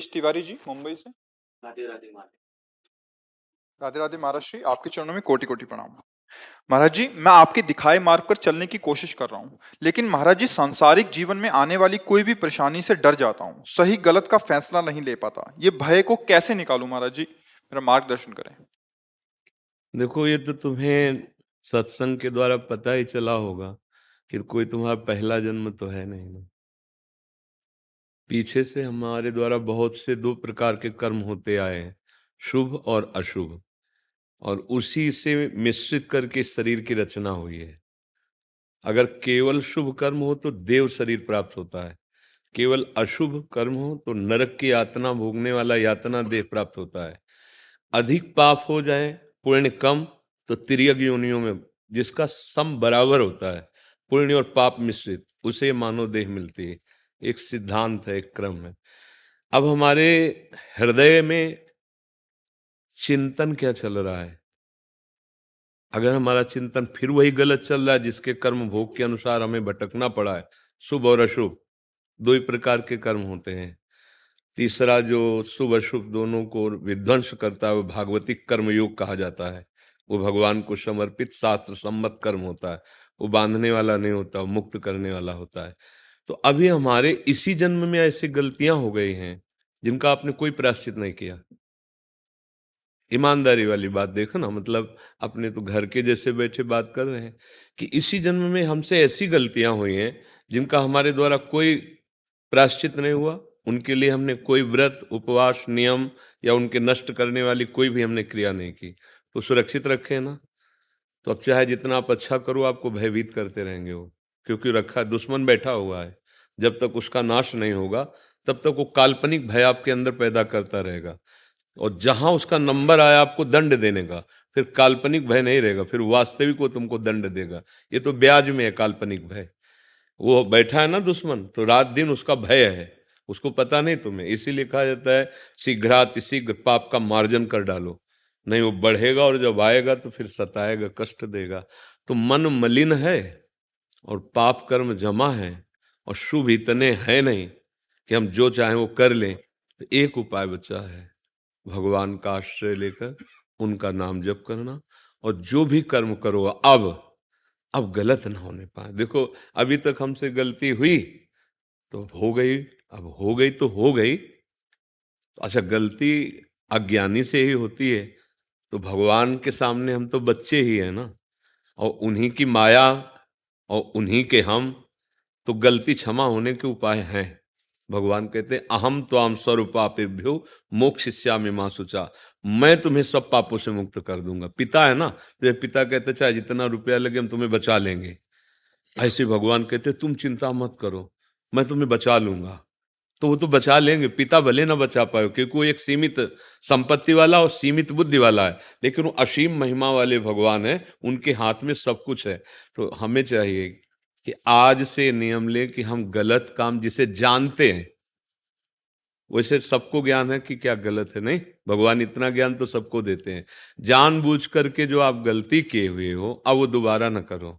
अखिलेश तिवारी जी मुंबई से। राधे राधे महाराज राधे राधे महाराज श्री आपके चरणों में कोटि कोटि प्रणाम। महाराज जी मैं आपके दिखाए मार्ग पर चलने की कोशिश कर रहा हूँ लेकिन महाराज जी सांसारिक जीवन में आने वाली कोई भी परेशानी से डर जाता हूँ सही गलत का फैसला नहीं ले पाता ये भय को कैसे निकालू महाराज जी? मेरा मार्गदर्शन करें। देखो ये तो तुम्हें सत्संग के द्वारा पता ही चला होगा कि कोई तुम्हारा पहला जन्म तो है नहीं ना। पीछे से हमारे द्वारा बहुत से दो प्रकार के कर्म होते आए हैं, शुभ और अशुभ। और उसी से मिश्रित करके शरीर की रचना हुई है। अगर केवल शुभ कर्म हो तो देव शरीर प्राप्त होता है। केवल अशुभ कर्म हो तो नरक की यातना भोगने वाला यातना देह प्राप्त होता है। अधिक पाप हो जाए, पुण्य कम तो तिरक योनियों में, जिसका सम बराबर होता है, पुण्य और पाप मिश्रित, उसे मानव देह मिलती है। एक सिद्धांत है, एक क्रम है। अब हमारे हृदय में चिंतन क्या चल रहा है? अगर हमारा चिंतन फिर वही गलत चल रहा है, जिसके कर्म भोग के अनुसार हमें भटकना पड़ा है, शुभ और अशुभ, दो ही प्रकार के कर्म होते हैं। तीसरा जो शुभ, अशुभ दोनों को विध्वंस करता है, वो भागवतिक कर्म योग कहा जाता है। वो भगवान को समर्पित शास्त्र सम्मत कर्म होता है। वो बांधने वाला नहीं होता मुक्त करने वाला होता है। तो अभी हमारे इसी जन्म में ऐसी गलतियाँ हो गई हैं, जिनका आपने कोई प्राश्चित नहीं किया। ईमानदारी वाली बात देखो ना मतलब अपने तो घर के जैसे बैठे बात कर रहे हैं कि इसी जन्म में हमसे ऐसी गलतियाँ हुई हैं, जिनका हमारे द्वारा कोई प्राश्चित नहीं हुआ, उनके लिए हमने कोई व्रत, उपवास, नियम या उनके नष्ट करने वाली कोई भी हमने क्रिया नहीं की। तो सुरक्षित रखे ना। तो अब चाहे जितना आप अच्छा करो, आपको भयभीत करते रहेंगे वो, क्योंकि रखा, दुश्मन बैठा हुआ है। जब तक उसका नाश नहीं होगा, तब तक वो काल्पनिक भय आपके अंदर पैदा करता रहेगा। और जहाँ उसका नंबर आया आपको दंड देने का, फिर काल्पनिक भय नहीं रहेगा, फिर वास्तविक वो तुमको दंड देगा। ये तो ब्याज में है काल्पनिक भय। वो बैठा है ना दुश्मन तो रात दिन उसका भय है। उसको पता नहीं तुम्हें, इसीलिए कहा जाता है, शीघ्रात शीघ्र पाप का मार्जन कर डालो। नहीं, वो बढ़ेगा और जब आएगा तो फिर सताएगा, कष्ट देगा। तो मन मलिन है और पाप कर्म जमा है। और शुभ इतने हैं नहीं कि हम जो चाहें वो कर लें। तो एक उपाय बचा है, भगवान का आश्रय लेकर उनका नाम जप करना और जो भी कर्म करो अब अब गलत ना होने पाए। देखो, अभी तक हमसे गलती हुई तो हो गई, अब हो गई तो हो गई। अच्छा गलती अज्ञानी से ही होती है तो भगवान के सामने हम तो बच्चे ही हैं ना। और उन्हीं की माया और उन्हीं के हम तो गलती क्षमा होने के उपाय हैं। भगवान कहते हैं अहम तो आम स्वरूपापेभ्यो मोक्ष में माँ सुचा मैं तुम्हें सब पापों से मुक्त कर दूँगा। पिता है ना? तो पिता कहते चाहे जितना रुपया लगे, हम तुम्हें बचा लेंगे। ऐसे भगवान कहते तुम चिंता मत करो, मैं तुम्हें बचा लूँगा। तो वो तो बचा लेंगे। पिता भले ना बचा पाए, क्योंकि वो एक सीमित संपत्ति वाला और सीमित बुद्धि वाला है। लेकिन वो असीम महिमा वाले भगवान है, उनके हाथ में सब कुछ है। तो हमें चाहिए कि आज से नियम ले कि हम गलत काम जिसे जानते हैं, वैसे सबको ज्ञान है कि क्या गलत है। नहीं, भगवान इतना ज्ञान तो सबको देते हैं। जानबूझ करके जो आप गलती किए हुए हो, अब वो दोबारा ना करो।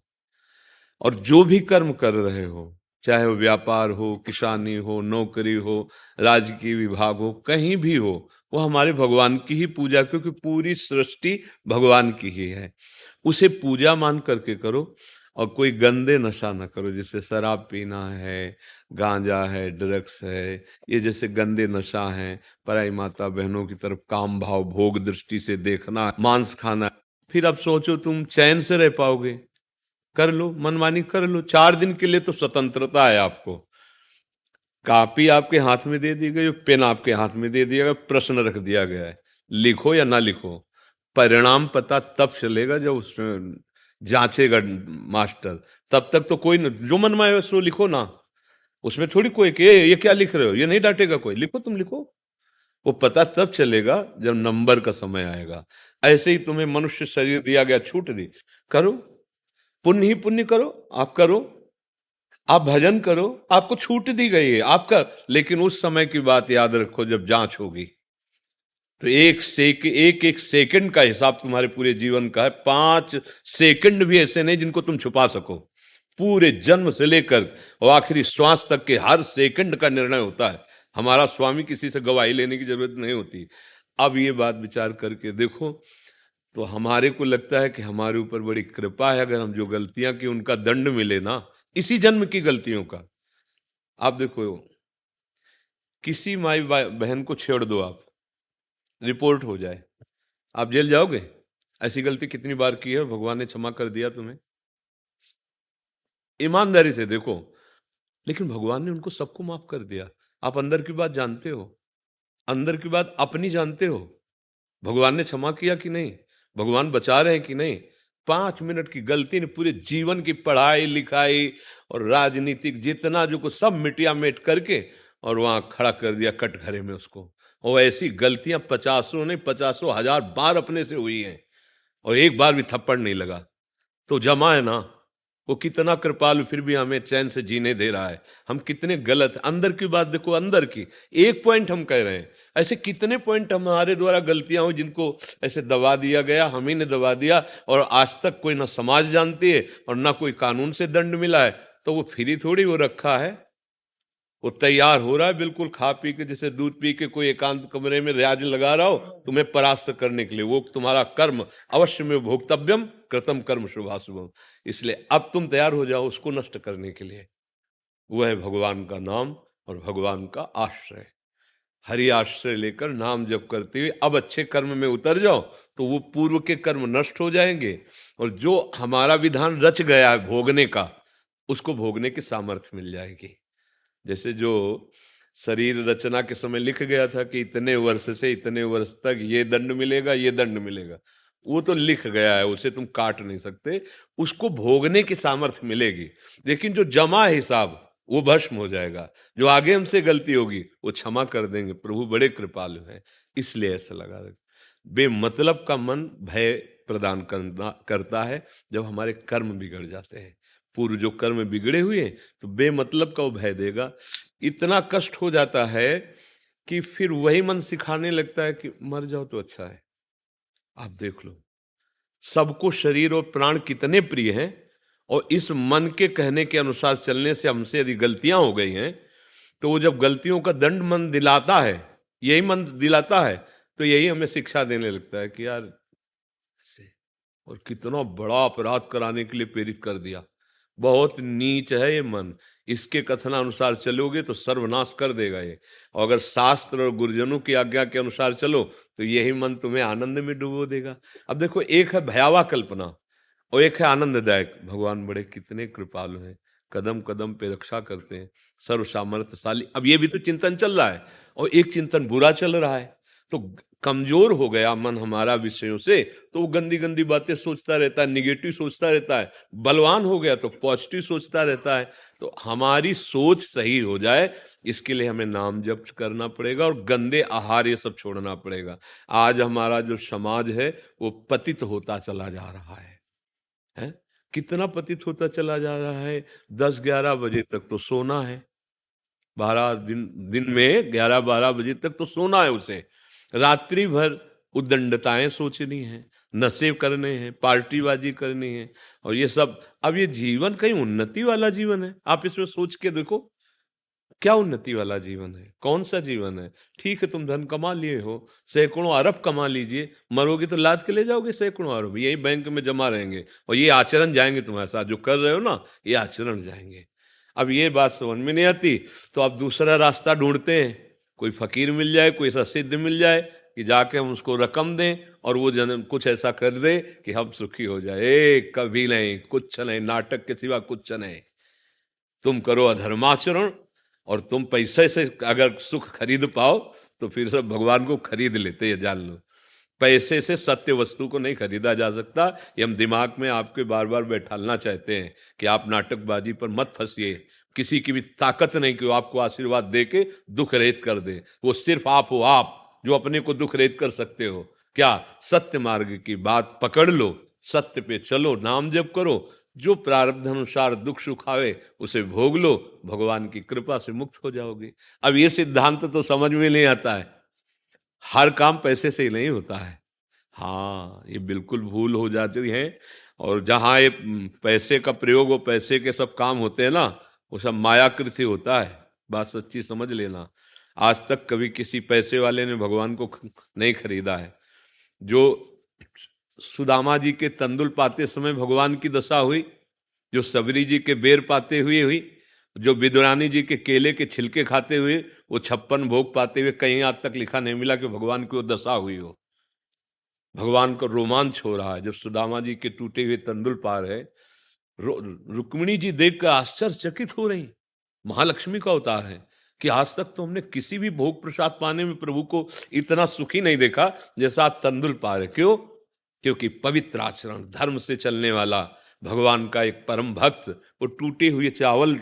और जो भी कर्म कर रहे हो, चाहे वो व्यापार हो, किसानी हो, नौकरी हो, राजकीय विभाग हो, कहीं भी हो, वो हमारे भगवान की ही पूजा, क्योंकि पूरी सृष्टि भगवान की ही है। उसे पूजा मान करके करो। और कोई गंदे नशा ना करो, जैसे शराब पीना है, गांजा है, ड्रग्स है, ये जैसे गंदे नशा है, पराई माता बहनों की तरफ़ काम भाव, भोग दृष्टि से देखना, मांस खाना। फिर अब सोचो तुम चैन से रह पाओगे। कर लो, मनमानी कर लो। चार दिन के लिए तो स्वतंत्रता है आपको। कापी आपके हाथ में दे दी गई पेन आपके हाथ में दे दिया गया, प्रश्न रख दिया गया है। लिखो या ना लिखो, परिणाम पता तब चलेगा जब उसमें जांचेगा मास्टर। तब तक तो कोई जो मन में आए लिखो ना। उसमें थोड़ी कोई कि ये क्या लिख रहे हो? ये नहीं डांटेगा कोई? लिखो, तुम लिखो। वो पता तब चलेगा जब नंबर का समय आएगा। ऐसे ही तुम्हें मनुष्य शरीर दिया गया, छूट दी। करो। पुण्य ही पुण्य करो, आप करो। आप भजन करो, आपको छूट दी गई है, आपका। लेकिन उस समय की बात याद रखो जब जाँच होगी। तो एक सेक, एक एक सेकंड का हिसाब तुम्हारे पूरे जीवन का है। पाँच सेकंड भी ऐसे नहीं जिनको तुम छुपा सको। पूरे जन्म से लेकर और आखिरी श्वास तक के हर सेकंड का निर्णय होता है। हमारा स्वामी किसी से गवाही लेने की ज़रूरत नहीं होती। अब ये बात विचार करके देखो तो हमारे को लगता है कि हमारे ऊपर बड़ी कृपा है, अगर हम जो गलतियाँ की उनका दंड मिले ना, इसी जन्म की गलतियों का। आप देखो, किसी माई बहन को छेड़ दो आप। रिपोर्ट हो जाए। आप जेल जाओगे? ऐसी गलती कितनी बार की है? भगवान ने क्षमा कर दिया तुम्हें। ईमानदारी से देखो। लेकिन भगवान ने उनको सबको माफ़ कर दिया। आप अंदर की बात जानते हो। अंदर की बात अपनी जानते हो। भगवान ने क्षमा किया कि नहीं? भगवान बचा रहे हैं कि नहीं? पाँच मिनट की गलती ने पूरे जीवन की पढ़ाई, लिखाई और राजनीतिक जितना जो कुछ सब मिटिया मेट करके और वहाँ खड़ा कर दिया कटघरे में उसको। और ऐसी गलतियाँ पचासों ने पचासों हज़ार बार अपने से हुई हैं और एक बार भी थप्पड़ नहीं लगा। तो जमा है ना, वो कितना कृपालु फिर भी हमें चैन से जीने दे रहा है। हम कितने गलत, अंदर की बात देखो, अंदर की। एक पॉइंट हम कह रहे हैं। ऐसे कितने पॉइंट हमारे द्वारा गलतियाँ हुई जिनको ऐसे दबा दिया गया, हम ही ने दबा दिया और आज तक कोई ना समाज जानती है और ना कोई कानून से दंड मिला है तो वो फिर थोड़ी वो रखा है। वो तैयार हो रहा है बिल्कुल खा पी के, जैसे दूध पी के कोई एकांत कमरे में रियाज लगा रहा हो, तुम्हें परास्त करने के लिए। वो तुम्हारा कर्म, अवश्य में भोक्तव्यम, कृतम कर्म शुभाशुभम। इसलिए अब तुम तैयार हो जाओ उसको नष्ट करने के लिए। वह है भगवान का नाम और भगवान का आश्रय। हरि आश्रय लेकर नाम जप करते हुए अब अच्छे कर्म में उतर जाओ तो वो पूर्व के कर्म नष्ट हो जाएँगे। और जो हमारा विधान रच गया है भोगने का, उसको भोगने की सामर्थ्य मिल जाएगी। जैसे जो शरीर रचना के समय लिख गया था कि इतने वर्ष से इतने वर्ष तक ये दंड मिलेगा, ये दंड मिलेगा। वो तो लिख गया है, उसे तुम काट नहीं सकते। उसको भोगने की सामर्थ्य मिलेगी। लेकिन जो जमा हिसाब, वो भस्म हो जाएगा। जो आगे हमसे गलती होगी, वो क्षमा कर देंगे। प्रभु बड़े कृपालु हैं, इसलिए ऐसा लगा बेमतलब का मन भय प्रदान करना, करता है, जब हमारे कर्म बिगड़ जाते हैं। पूर्व जो कर्म बिगड़े हुए तो बेमतलब का भय देगा। इतना कष्ट हो जाता है कि फिर वही मन सिखाने लगता है कि मर जाओ तो अच्छा है। आप देख लो, सबको शरीर और प्राण कितने प्रिय हैं और इस मन के कहने के अनुसार चलने से हमसे यदि गलतियाँ हो गई हैं तो वो जब गलतियों का दंड मन दिलाता है, यही मन दिलाता है तो यही हमें शिक्षा देने लगता है कि यार और कितना बड़ा अपराध कराने के लिए प्रेरित कर दिया। बहुत नीच है ये मन। इसके कथनानुसार चलोगे तो सर्वनाश कर देगा ये। और अगर शास्त्र और गुरुजनों की आज्ञा के अनुसार चलो तो यही मन तुम्हें आनंद में डुबो देगा। अब देखो, एक है भयावा कल्पना और एक है आनंददायक। भगवान बड़े कितने कृपालु हैं। कदम कदम पे रक्षा करते हैं। सर्व सामर्थ्यशाली अब ये भी तो चिंतन चल रहा है और एक चिंतन बुरा चल रहा है। तो कमज़ोर हो गया मन हमारा विषयों से तो वो गंदी गंदी बातें सोचता रहता है निगेटिव सोचता रहता है, बलवान हो गया तो पॉजिटिव सोचता रहता है। तो हमारी सोच सही हो जाए, इसके लिए हमें नाम जप करना पड़ेगा और गंदे आहार ये सब छोड़ना पड़ेगा। आज हमारा जो समाज है, वो पतित होता चला जा रहा है। है? कितना पतित होता चला जा रहा है? दस ग्यारह बजे तक तो सोना है। बारह दिन दिन में ग्यारह बारह बजे तक तो सोना है उसे। रात्रि भर उदंडताएँ सोचनी है, नशे करने हैं, पार्टीबाजी करनी है, और ये सब, अब ये जीवन कहीं उन्नति वाला जीवन है। आप इसमें सोच के देखो, क्या उन्नति वाला जीवन है? कौन सा जीवन है? ठीक है, तुम धन कमा लिए हो, सैकड़ों अरब कमा लीजिए, मरोगे तो लाद के ले जाओगे सैकड़ों अरब। यही बैंक में जमा रहेंगे, और ये आचरण जाएँगे तुम्हारे साथ। जो कर रहे हो ना, ये आचरण जाएँगे। अब ये बात समझ में नहीं आती तो आप दूसरा रास्ता ढूंढते हैं। कोई फकीर मिल जाए, कोई ऐसा सिद्ध मिल जाए कि जाके हम उसको रकम दें और वो जन, कुछ ऐसा कर दे कि हम सुखी हो जाए। कभी नहीं, कुछ नहीं, नाटक के सिवा कुछ नहीं। तुम करो अधर्माचरण और तुम पैसे से अगर सुख खरीद पाओ तो फिर सब भगवान को खरीद लेते हैं, जान लो। पैसे से सत्य वस्तु को नहीं खरीदा जा सकता। ये हम दिमाग में आपके बार बार बैठालना चाहते हैं कि आप नाटकबाजी पर मत फंसिए। किसी की भी ताकत नहीं कि वो आपको आशीर्वाद दे के दुख रहित कर दे। वो सिर्फ़ आप हो, आप जो अपने को दुख रहित कर सकते हो। क्या सत्य मार्ग की बात पकड़ लो, सत्य पे चलो, नाम जप करो, जो प्रारब्ध अनुसार दुख सुख आवे, उसे भोग लो, भगवान की कृपा से मुक्त हो जाओगे। अब ये सिद्धांत तो समझ में नहीं आता है। हर काम पैसे से ही नहीं होता है। हाँ ये बिल्कुल भूल हो जाती है। और जहाँ ये पैसे का प्रयोग हो पैसे के सब काम होते हैं ना वो सब मायाकृति होता है। बात सच्ची समझ लेना। आज तक कभी किसी पैसे वाले ने भगवान को नहीं खरीदा है। जो सुदामा जी के तंदुल पाते समय भगवान की दशा हुई, जो सबरी जी के बेर पाते हुए हुई, जो विदुरानी जी के केले के छिलके खाते हुए, वो छप्पन भोग पाते हुए कहीं आज तक लिखा नहीं मिला कि भगवान की वो दशा हुई हो। भगवान को रोमांच हो रहा है। जब सुदामा जी के टूटे हुए तंदुल पा रहे रुक्मिणी जी देखकर आश्चर्यचकित हो रही। महालक्ष्मी का अवतार है कि आज तक तो हमने किसी भी भोग प्रसाद पाने में प्रभु को इतना सुखी नहीं देखा, जैसा तंदुल पा रहे। क्यों? क्योंकि पवित्र आचरण, धर्म से चलने वाला, भगवान का एक परम भक्त, वो टूटे हुए चावल,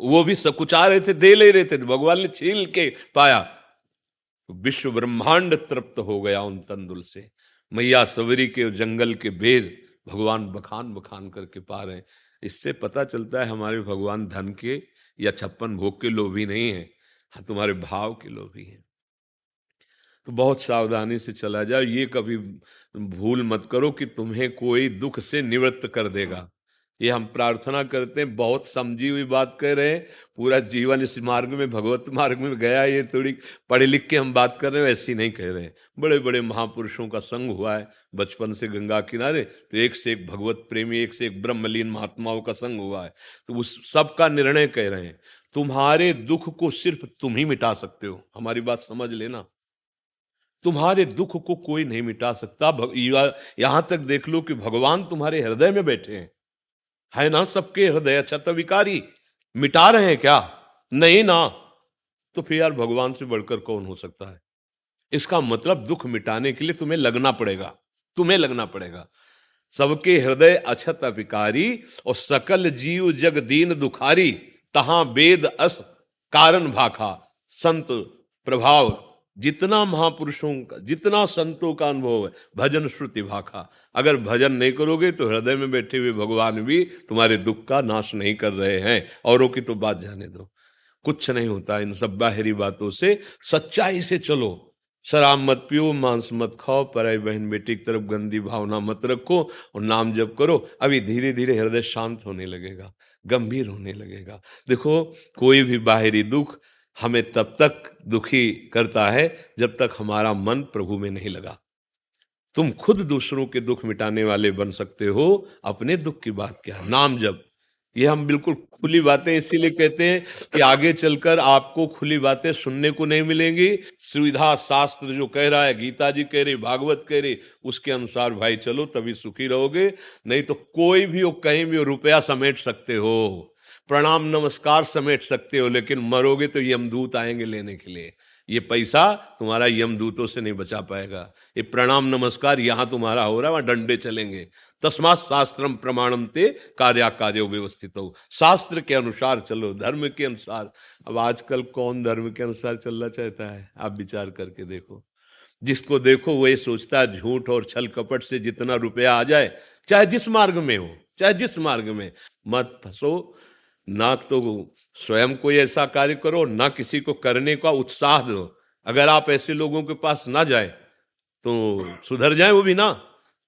वो भी सकुचा रहे थे, दे ले रहे थे भगवान ने छील के पाया। तो विश्व ब्रह्मांड तृप्त हो गया उन तंदुल से। मैया सवरी के जंगल के बेर भगवान बखान बखान करके पा रहे हैं। इससे पता चलता है हमारे भगवान धन के या छप्पन भोग के लोभी नहीं है हाँ तुम्हारे भाव के लोभी हैं। तो बहुत सावधानी से चला जाओ, ये कभी भूल मत करो कि तुम्हें कोई दुख से निवृत्त कर देगा। ये हम प्रार्थना करते हैं, बहुत समझी हुई बात कह रहे हैं। पूरा जीवन इस मार्ग में, भगवत मार्ग में गया ये थोड़ी पढ़े लिख के हम बात कर रहे हैं ऐसी नहीं कह रहे हैं। बड़े बड़े महापुरुषों का संग हुआ है, बचपन से गंगा किनारे तो एक से एक भगवत प्रेमी, एक से एक ब्रह्मलीन महात्माओं का संग हुआ है। तो उस सब का निर्णय कह रहे हैं, तुम्हारे दुख को सिर्फ़ तुम ही मिटा सकते हो। हमारी बात समझ लेना। तुम्हारे दुख को कोई नहीं मिटा सकता। यहाँ तक देख लो कि भगवान तुम्हारे हृदय में बैठे हैं। है ना सबके हृदय छत विकारी, मिटा रहे हैं क्या? नहीं ना। तो फिर यार भगवान से बढ़कर कौन हो सकता है? इसका मतलब दुख मिटाने के लिए तुम्हें लगना पड़ेगा, तुम्हें लगना पड़ेगा। सबके हृदय अछत विकारी, और सकल जीव जग दीन दुखारी, तहा वेद अस, कारण भाखा, संत प्रभाव। जितना महापुरुषों का, जितना संतों का अनुभव है, भजन श्रुति भाखा। अगर भजन नहीं करोगे तो हृदय में बैठे हुए भगवान भी तुम्हारे दुख का नाश नहीं कर रहे हैं। औरों की तो बात जाने दो। कुछ नहीं होता इन सब बाहरी बातों से। सच्चाई से चलो। शराब मत पियो, मांस मत खाओ, पराई बहन बेटी की तरफ़ गंदी भावना मत रखो और नाम जप करो। अभी धीरे धीरे हृदय शांत होने लगेगा, गंभीर होने लगेगा। देखो, कोई भी बाहरी दुख हमें तब तक दुखी करता है जब तक हमारा मन प्रभु में नहीं लगा। तुम खुद दूसरों के दुख मिटाने वाले बन सकते हो, अपने दुख की बात क्या? नाम जब ये हम बिल्कुल खुली बातें इसीलिए कहते हैं कि आगे चलकर आपको खुली बातें सुनने को नहीं मिलेंगी। सुविधा शास्त्र जो कह रहा है, गीता जी कह रही, भागवत कह रही, उसके अनुसार भाई चलो, तभी सुखी रहोगे। नहीं तो कोई भी हो, कहीं भी रुपया समेट सकते हो। प्रणाम नमस्कार समेट सकते हो, लेकिन मरोगे तो यमदूत आएँगे लेने के लिए। ये पैसा तुम्हारा यमदूतों से नहीं बचा पाएगा। ये प्रणाम नमस्कार यहाँ तुम्हारा हो रहा है, वहाँ डंडे चलेंगे। तस्मात शास्त्रम प्रमाणम ते कार्या कार्यो व्यवस्थित। हो शास्त्र के अनुसार चलो, धर्म के अनुसार। अब आजकल कौन धर्म के अनुसार चलना चाहता है? आप विचार करके देखो। जिसको देखो, वो ये सोचता है, झूठ और छल कपट से जितना रुपया आ जाए, चाहे जिस मार्ग में हो, चाहे जिस मार्ग में। मत फंसो। ना तो स्वयं कोई ऐसा कार्य करो, ना किसी को करने का उत्साह दो। अगर आप ऐसे लोगों के पास ना जाए तो सुधर जाए वो भी ना।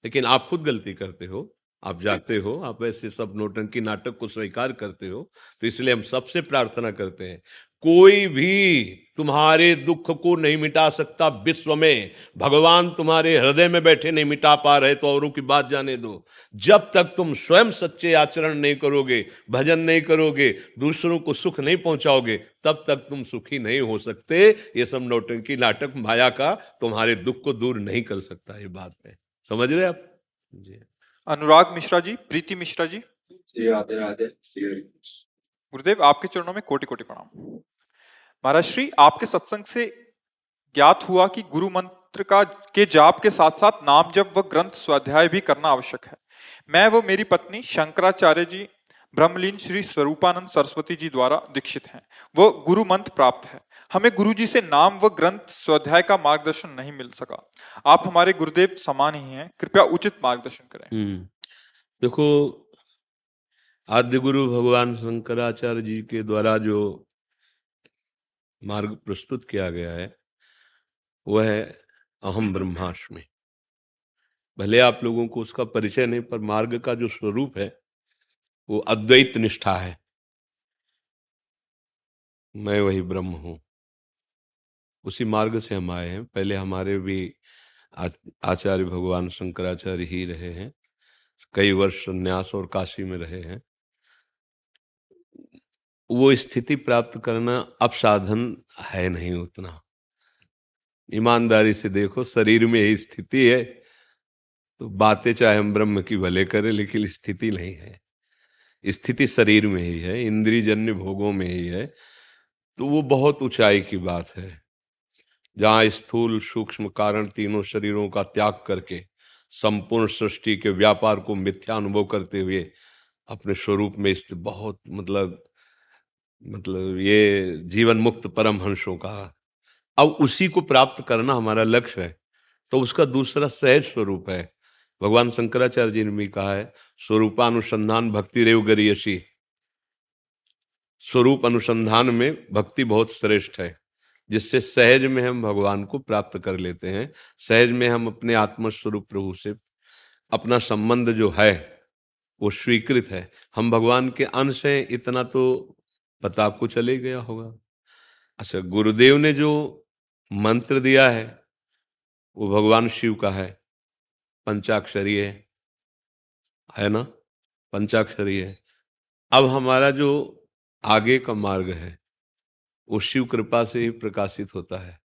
लेकिन आप खुद गलती करते हो, आप जाते हो, आप ऐसे सब नोटंकी नाटक को स्वीकार करते हो तो इसलिए हम सबसे प्रार्थना करते हैं कोई भी तुम्हारे दुख को नहीं मिटा सकता विश्व में। भगवान तुम्हारे हृदय में बैठे नहीं मिटा पा रहे तो औरों की बात जाने दो। जब तक तुम स्वयं सच्चे आचरण नहीं करोगे भजन नहीं करोगे दूसरों को सुख नहीं पहुंचाओगे तब तक तुम सुखी नहीं हो सकते। ये सब नौटंकी नाटक माया का तुम्हारे दुख को दूर नहीं कर सकता ये बात में समझ रहे आप? जी। अनुराग मिश्रा जी प्रीति मिश्रा जी। गुरुदेव आपके चरणों में कोटि कोटि प्रणाम। महाराज, श्री आपके सत्संग से ज्ञात हुआ कि गुरु मंत्र का, के जाप के साथ साथ नाम जप व ग्रंथ स्वाध्याय भी करना आवश्यक है। मैं वो मेरी पत्नी शंकराचार्य जी ब्रह्मलीन श्री स्वरूपानंद सरस्वती जी द्वारा दीक्षित हैं। वो गुरु मंत्र प्राप्त है। हमें गुरु जी से नाम व ग्रंथ स्वाध्याय का मार्गदर्शन नहीं मिल सका। आप हमारे गुरुदेव समान ही हैं। कृपया उचित मार्गदर्शन करें। हम्म। देखो, आद्य गुरु भगवान शंकराचार्य जी के द्वारा जो मार्ग प्रस्तुत किया गया है, वह है अहम ब्रह्माष्टमी। भले आप लोगों को उसका परिचय नहीं, पर मार्ग का जो स्वरूप है, वो अद्वैत निष्ठा है। मैं वही ब्रह्म हूँ। उसी मार्ग से हम आए हैं। पहले हमारे भी आचार्य भगवान शंकराचार्य ही रहे हैं। कई वर्ष न्यास और काशी में रहे हैं। वो स्थिति प्राप्त करना अब साधन है नहीं उतना। ईमानदारी से देखो, शरीर में यही स्थिति है तो बातें चाहे हम ब्रह्म की भले करें, लेकिन स्थिति नहीं है। स्थिति शरीर में ही है इंद्रिय जन्य भोगों में ही है तो वो बहुत ऊंचाई की बात है। जहाँ स्थूल, सूक्ष्म कारण तीनों शरीरों का त्याग करके, संपूर्ण सृष्टि के व्यापार को मिथ्या अनुभव करते हुए अपने स्वरूप में इस बहुत मतलब मतलब ये जीवन मुक्त परम हंसों का। अब उसी को प्राप्त करना हमारा लक्ष्य है। तो उसका दूसरा सहज स्वरूप है। भगवान शंकराचार्य जी ने भी कहा है, स्वरूपानुसंधान भक्ति रेव गरियसी। स्वरूप अनुसंधान में भक्ति बहुत श्रेष्ठ है, जिससे सहज में हम भगवान को प्राप्त कर लेते हैं। सहज में हम अपने आत्मस्वरूप प्रभु से अपना संबंध जो है, वो स्वीकृत है। हम भगवान के अंश हैं, इतना तो पता आपको चले गया होगा। अच्छा गुरुदेव ने जो मंत्र दिया है, वो भगवान शिव का है। पंचाक्षरी है। है ना? पंचाक्षरी है। अब हमारा जो आगे का मार्ग है, वो शिव कृपा से ही प्रकाशित होता है।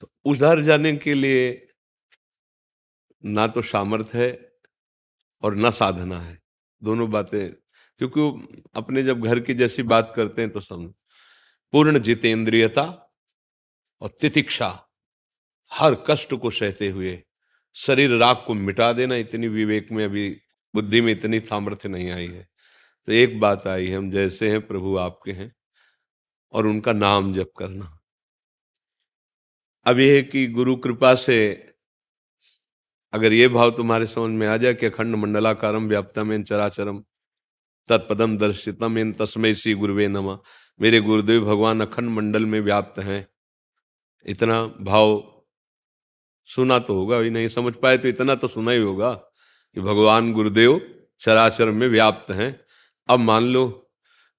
तो उधर जाने के लिए ना तो सामर्थ्य है और ना साधना है। दोनों बातें क्योंकि वो अपने जब घर की जैसी बात करते हैं तो समझ पूर्ण जितेंद्रियता और तितिक्षा, हर कष्ट को सहते हुए, शरीर राग को मिटा देना इतनी विवेक में, अभी बुद्धि में इतनी सामर्थ्य नहीं आई है। तो एक बात आई है हम जैसे हैं, प्रभु आपके हैं, और उनका नाम जप करना। अब यह है कि गुरु कृपा से अगर ये भाव तुम्हारे समझ में आ जाए कि अखंड मंडलाकारम व्याप्तम इन चराचरम तत्पदम दर्शितम इन तस्मय श्री गुरुवे नमा। मेरे गुरुदेव, भगवान अखंड मंडल में व्याप्त हैं। इतना भाव सुना तो होगा भी नहीं समझ पाए तो इतना तो सुना ही होगा कि भगवान गुरुदेव चराचर में व्याप्त हैं। अब मान लो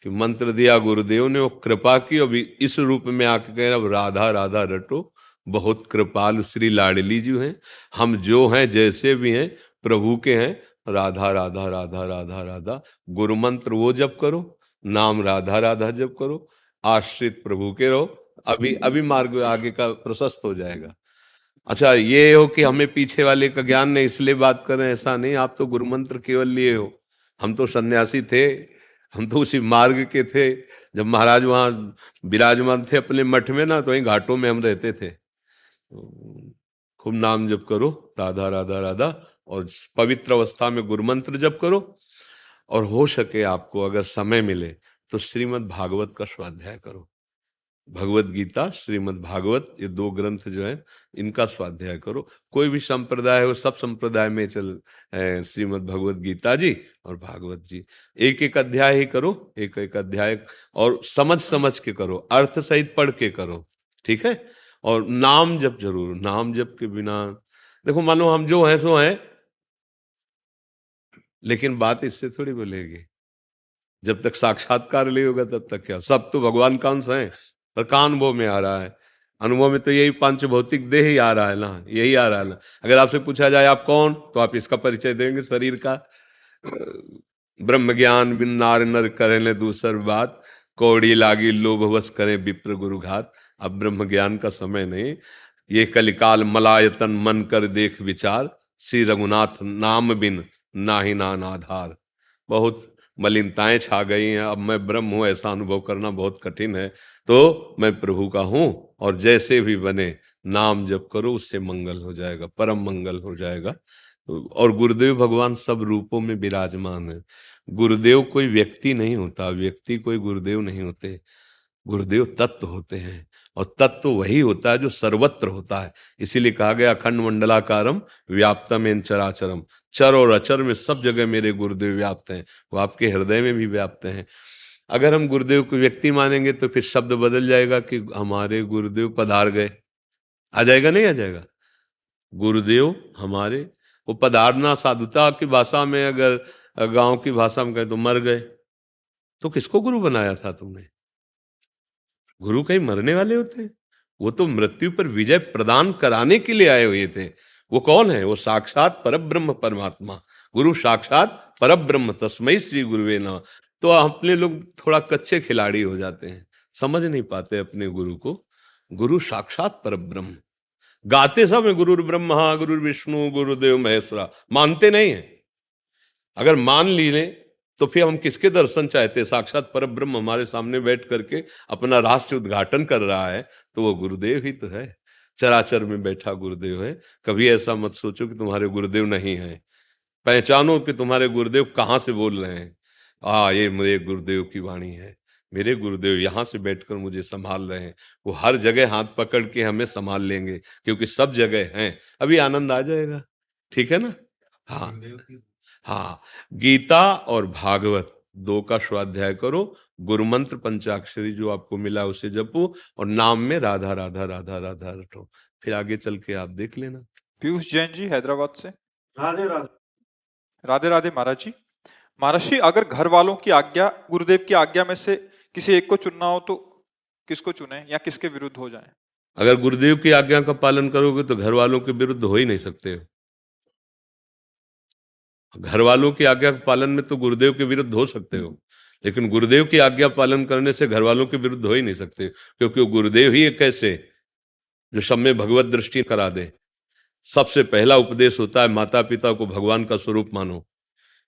कि मंत्र दिया गुरुदेव ने, वो कृपा की अभी इस रूप में आके कह अब राधा राधा रटो, बहुत कृपाल श्री लाडली जी हैं। हम जो हैं, जैसे भी हैं, प्रभु के हैं राधा राधा राधा राधा राधा। गुरु मंत्र वो जप करो, नाम राधा राधा जप करो, आश्रित प्रभु के रहो। अभी अभी मार्ग आगे का प्रशस्त हो जाएगा। अच्छा ये हो कि हमें पीछे वाले का ज्ञान नहीं, इसलिए बात कर रहे हैं, ऐसा नहीं, आप तो गुरु मंत्र केवल लिए हो। हम तो सन्यासी थे, हम तो उसी मार्ग के थे। जब महाराज वहाँ विराजमान थे अपने मठ में ना तो वही घाटों में हम रहते थे। खूब नाम जप करो, राधा राधा राधा। और पवित्र अवस्था में गुरु मंत्र जप करो, और हो सके आपको अगर समय मिले तो श्रीमद भागवत का स्वाध्याय करो। भगवत गीता, श्रीमद भागवत, ये दो ग्रंथ जो है, इनका स्वाध्याय करो। कोई भी संप्रदाय हो, सब संप्रदाय में चल श्रीमद भगवत गीता जी और भागवत जी। एक एक अध्याय ही करो एक एक अध्याय, और समझ समझ के करो, अर्थ सहित पढ़ के करो, ठीक है? और नाम जप ज़रूर, नाम जप के बिना, देखो मानो हम जो हैं, सो हैं लेकिन बात इससे थोड़ी बोलेगी जब तक साक्षात्कार नहीं होगा, तब तक क्या? सब तो भगवान का अंश है, पर का अनुभव में आ रहा है। अनुभव में तो यही पंच भौतिक देह ही आ रहा है ना? यही आ रहा है ना? अगर आपसे पूछा जाए, आप कौन? तो आप इसका परिचय देंगे, शरीर का। ब्रह्म ज्ञान, बिन नार नर करे दूसर बात। कौड़ी लागी लोभ वश करे विप्र गुरुघात अब ब्रह्म ज्ञान का समय नहीं। ये कलिकाल मलायतन मन कर देख विचार। श्री रघुनाथ नाम बिन ना ही नान आधार बहुत मलिनताएँ छा गई हैं। अब मैं ब्रह्म हूँ, ऐसा अनुभव करना बहुत कठिन है। तो मैं प्रभु का हूँ और जैसे भी बने, नाम जप करो, उससे मंगल हो जाएगा, परम मंगल हो जाएगा। और गुरुदेव भगवान सब रूपों में विराजमान है। गुरुदेव कोई व्यक्ति नहीं होता, व्यक्ति कोई गुरुदेव नहीं होते। गुरुदेव तत्व होते हैं। और तत्व वही होता है जो सर्वत्र होता है। इसीलिए कहा गया, अखंड मंडलाकारम व्याप्तम एन चराचरम। चर और अचर में सब जगह मेरे गुरुदेव व्याप्त हैं। वो आपके हृदय में भी व्याप्त हैं। अगर हम गुरुदेव को व्यक्ति मानेंगे तो फिर शब्द बदल जाएगा कि हमारे गुरुदेव पधार गए। आ जाएगा नहीं आ जाएगा? गुरुदेव हमारे, वो पधारना साधुता की भाषा में अगर गाँव की भाषा में कहे तो मर गए। तो किसको गुरु बनाया था तुमने? गुरु कहीं मरने वाले होते? हैं वो तो मृत्यु पर विजय प्रदान कराने के लिए आए हुए थे। वो कौन है? वो साक्षात परब्रह्म परमात्मा। गुरु साक्षात परब्रह्म तस्मय श्री गुरुवे न तो अपने लोग थोड़ा कच्चे खिलाड़ी हो जाते हैं। समझ नहीं पाते अपने गुरु को। गुरु साक्षात परब्रह्म। गाते सब है गुरु ब्रह्मा गुरु विष्णु गुरुदेव महेश्वरा। मानते नहीं है। अगर मान ली लें तो फिर हम किसके दर्शन चाहते? साक्षात पर ब्रह्म हमारे सामने बैठ करके अपना राष्ट्र उद्घाटन कर रहा है तो वो गुरुदेव ही तो है। चराचर में बैठा गुरुदेव है। कभी ऐसा मत सोचो कि तुम्हारे गुरुदेव नहीं है। पहचानो कि तुम्हारे गुरुदेव कहाँ से बोल रहे हैं। आ, ये मेरे गुरुदेव की वाणी है। मेरे गुरुदेव यहाँ से बैठकर मुझे संभाल रहे हैं। वो हर जगह हाथ पकड़ के हमें संभाल लेंगे, क्योंकि सब जगह हैं। अभी आनंद आ जाएगा। ठीक है ना? हाँ। हाँ गीता और भागवत दो का स्वाध्याय करो गुरु मंत्र पंचाक्षरी जो आपको मिला उसे जपो और नाम में राधा राधा राधा राधा रटो। फिर आगे चल के आप देख लेना। पीयूष जैन जी हैदराबाद से। राधे राधे। राधे राधे महाराज जी। महाराज जी अगर घर वालों की आज्ञा गुरुदेव की आज्ञा में से किसी एक को चुनना हो तो किसको चुने या किसके विरुद्ध हो जाए? अगर गुरुदेव की आज्ञा का पालन करोगे तो घर वालों के विरुद्ध हो ही नहीं सकते हो। घर वालों की आज्ञा पालन में तो गुरुदेव के विरुद्ध हो सकते हो, लेकिन गुरुदेव की आज्ञा पालन करने से घर वालों के विरुद्ध हो ही नहीं सकते, क्योंकि गुरुदेव ही एक ऐसे जो सब में भगवत दृष्टि करा दे। सबसे पहला उपदेश होता है माता पिता को भगवान का स्वरूप मानो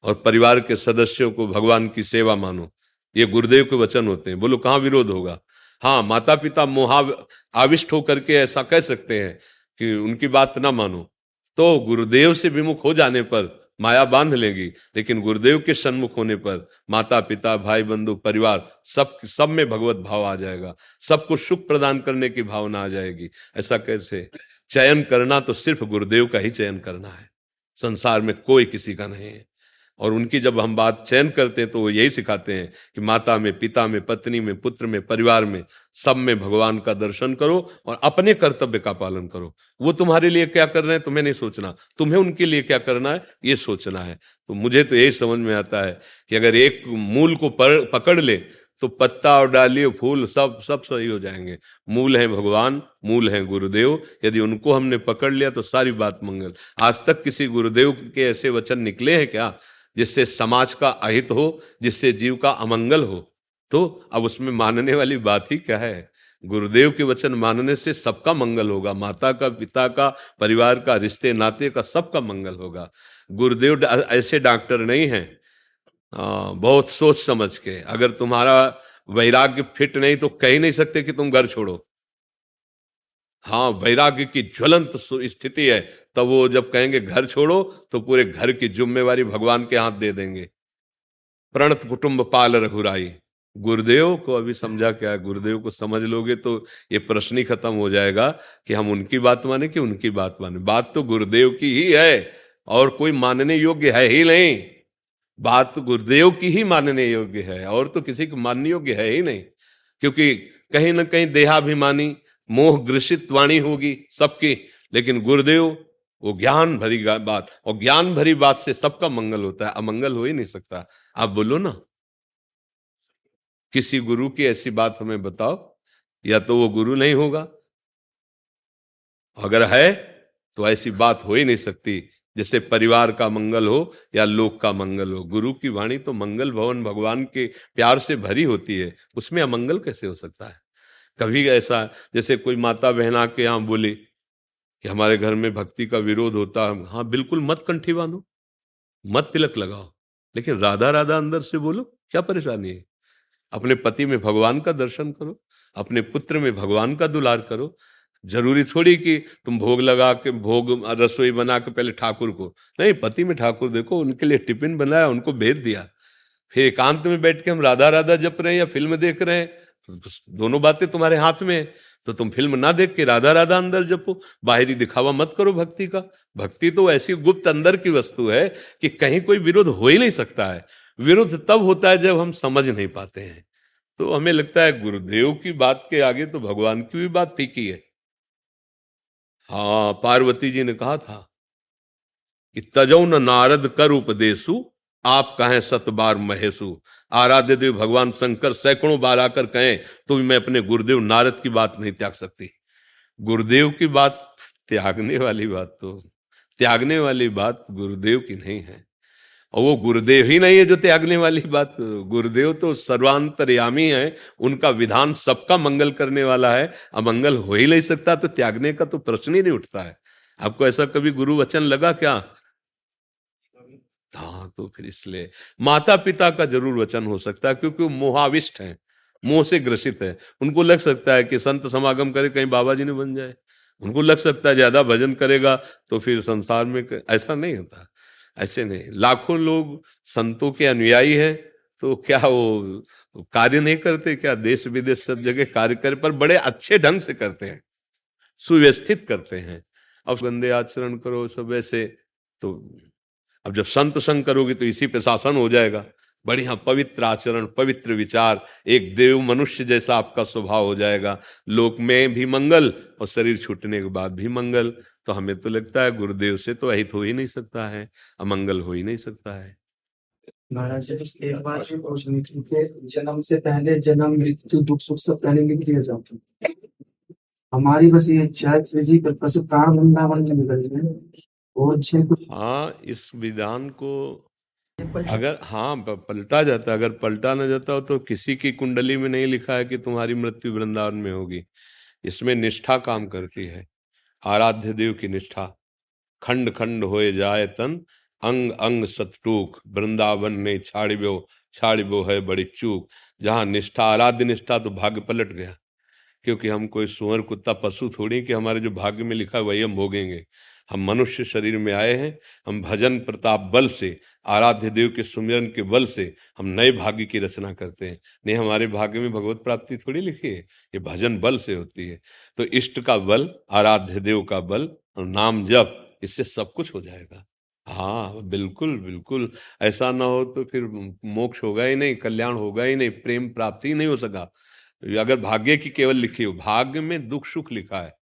और परिवार के सदस्यों को भगवान की सेवा मानो। ये गुरुदेव के वचन होते हैं। बोलो, कहाँ विरोध होगा? हाँ माता पिता मोहा आविष्ट होकर के ऐसा कह सकते हैं कि उनकी बात ना मानो। तो गुरुदेव से विमुख हो जाने पर माया बाँध लेगी, लेकिन गुरुदेव के सन्मुख होने पर माता, पिता, भाई, बंधु, परिवार, सब सब में भगवत भाव आ जाएगा। सबको सुख प्रदान करने की भावना आ जाएगी। ऐसा कैसे? चयन करना तो सिर्फ़ गुरुदेव का ही चयन करना है। संसार में कोई किसी का नहीं है। और उनकी जब हम बात चयन करते हैं तो वो यही सिखाते हैं कि माता में, पिता में, पत्नी में, पुत्र में, परिवार में, सब में भगवान का दर्शन करो और अपने कर्तव्य का पालन करो। वो तुम्हारे लिए क्या कर रहे हैं, तुम्हें नहीं सोचना। तुम्हें उनके लिए क्या करना है, ये सोचना है। तो मुझे तो यही समझ में आता है कि अगर एक मूल को पकड़ ले तो पत्ता और डाली फूल सब सब सही हो जाएँगे। मूल है भगवान, मूल है गुरुदेव। यदि उनको हमने पकड़ लिया तो सारी बात मंगल। आज तक किसी गुरुदेव के ऐसे वचन निकले हैं क्या? जिससे समाज का अहित हो, जिससे जीव का अमंगल हो। तो अब उसमें मानने वाली बात ही क्या है? गुरुदेव के वचन मानने से सबका मंगल होगा। माता का, पिता का, परिवार का, रिश्ते, नाते का सबका मंगल होगा। गुरुदेव ऐसे डॉक्टर नहीं है। बहुत सोच समझ के। अगर तुम्हारा वैराग्य फिट नहीं तो कह नहीं सकते कि तुम घर छोड़ो। हाँ वैराग्य की ज्वलंत स्थिति है। तब वो जब कहेंगे, घर छोड़ो तो पूरे घर की जिम्मेवारी भगवान के हाथ दे देंगे। प्रणत कुटुंब पाल रघुराई, गुरुदेव को अभी समझा क्या है? गुरुदेव को समझ लोगे तो ये प्रश्न ही खत्म हो जाएगा कि हम उनकी बात माने कि उनकी बात माने। बात तो गुरुदेव की ही है और कोई मानने योग्य है ही नहीं। बात तो गुरुदेव की ही मानने योग्य है और तो किसी को मानने योग्य है ही नहीं। क्योंकि कहीं ना कहीं देहाभिमानी मोह ग्रसित वाणी होगी सबकी, लेकिन गुरुदेव वो ज्ञान भरी बात, और ज्ञान भरी बात से सबका मंगल होता है। अमंगल हो ही नहीं सकता। आप बोलो ना। किसी गुरु की ऐसी बात हमें बताओ, या तो वो गुरु नहीं होगा। अगर है तो ऐसी बात हो ही नहीं सकती, जैसे परिवार का मंगल हो या लोक का मंगल हो। गुरु की वाणी तो मंगल भवन भगवान के प्यार से भरी होती है। उसमें अमंगल कैसे हो सकता है? कभी ऐसा, जैसे कोई माता बहन आके यहाँ बोली कि हमारे घर में भक्ति का विरोध होता है। हाँ बिल्कुल मत कंठी बांधो, मत तिलक लगाओ। लेकिन राधा राधा अंदर से बोलो, क्या परेशानी है? अपने पति में भगवान का दर्शन करो, अपने पुत्र में भगवान का दुलार करो। ज़रूरी थोड़ी कि तुम भोग लगा के, भोग, रसोई बना के पहले ठाकुर को। नहीं, पति में ठाकुर देखो, उनके लिए टिफ़िन बनाया, उनको भेज दिया। फिर एकांत में बैठ के हम राधा राधा जप रहे हैं या फ़िल्म देख रहे हैं। दोनों बातें तुम्हारे हाथ में है। तो तुम फ़िल्म ना देख के राधा राधा अंदर जपो, बाहरी दिखावा मत करो भक्ति का। भक्ति तो ऐसी गुप्त अंदर की वस्तु है कि कहीं कोई विरोध हो ही नहीं सकता है। विरोध तब होता है जब हम समझ नहीं पाते हैं। तो हमें लगता है गुरुदेव की बात के आगे तो भगवान की भी बात फीकी है। हाँ पार्वती जी ने कहा था कि तजौ न नारद कर उपदेशु, आप कहें सत बार महेशु। आराध्य देव भगवान शंकर सैकड़ों बार आकर कहें तो भी मैं अपने गुरुदेव नारद की बात नहीं त्याग सकती। गुरुदेव की बात त्यागने वाली बात तो त्यागने वाली बात गुरुदेव की नहीं है। और वो गुरुदेव ही नहीं है जो त्यागने वाली बात। गुरुदेव तो सर्वांतरयामी है, उनका विधान सबका मंगल करने वाला है। अमंगल हो ही नहीं सकता तो त्यागने का तो प्रश्न ही नहीं उठता है। आपको ऐसा कभी गुरु वचन लगा क्या? तो फिर इसलिए माता पिता का ज़रूर वचन हो सकता है, क्योंकि वो मोहाविष्ट है, मोह से ग्रसित है। उनको लग सकता है कि संत समागम करे, कहीं बाबा जी ने बन जाए। उनको लग सकता है ज़्यादा भजन करेगा तो फिर संसार में कर... ऐसा नहीं होता, ऐसे नहीं। लाखों लोग संतों के अनुयायी हैं तो क्या वो कार्य नहीं करते, क्या देश विदेश सब जगह कार्य करे, पर बड़े अच्छे ढंग से करते हैं, सुव्यवस्थित करते हैं। अब गंदे आचरण करो, सब ऐसे तो अब जब संत संग करोगे तो इसी पे शासन हो जाएगा। बढ़िया पवित्र आचरण, पवित्र विचार, एक देव मनुष्य जैसा आपका स्वभाव हो जाएगा। लोक में भी मंगल और शरीर छूटने के बाद भी मंगल। तो हमें तो लगता है गुरुदेव से तो अहित हो ही नहीं सकता है, अमंगल हो ही नहीं सकता है। महाराज जी एक बात भी पूछनी थी कि जन्म से पहले जन्म मृत्यु दुख सुख सब पहले लिख दिया जाता हमारी बस ये है प्राण वृंदावन में निकल जाए हाँ इस विधान को अगर हाँ पलटा जाता अगर पलटा ना जाता हो तो किसी की कुंडली में नहीं लिखा है कि तुम्हारी मृत्यु वृंदावन में होगी। इसमें निष्ठा काम करती है। आराध्य देव की निष्ठा। खंड खंड होए जाए तन अंग अंग सतटूक। वृंदावन ने छाड़िबो छाड़िबो है बड़ी चूक। जहाँ निष्ठा आराध्य निष्ठा तो भाग्य पलट गया। क्योंकि हम कोई सुअर कुत्ता पशु थोड़ी कि हमारे जो भाग्य में लिखा है वही हम भोगेंगे। हम मनुष्य शरीर में आए हैं, हम भजन प्रताप बल से, आराध्य देव के सुमिरन के बल से हम नए भाग्य की रचना करते हैं। नहीं, हमारे भाग्य में भगवत प्राप्ति थोड़ी लिखी है, ये भजन बल से होती है। तो इष्ट का बल, आराध्य देव का बल और नाम जप, इससे सब कुछ हो जाएगा। हाँ बिल्कुल बिल्कुल। ऐसा ना हो तो फिर मोक्ष होगा ही नहीं, कल्याण होगा ही नहीं, प्रेम प्राप्ति ही नहीं हो सका। अगर भाग्य की केवल लिखी हो, भाग्य में दुख सुख लिखा है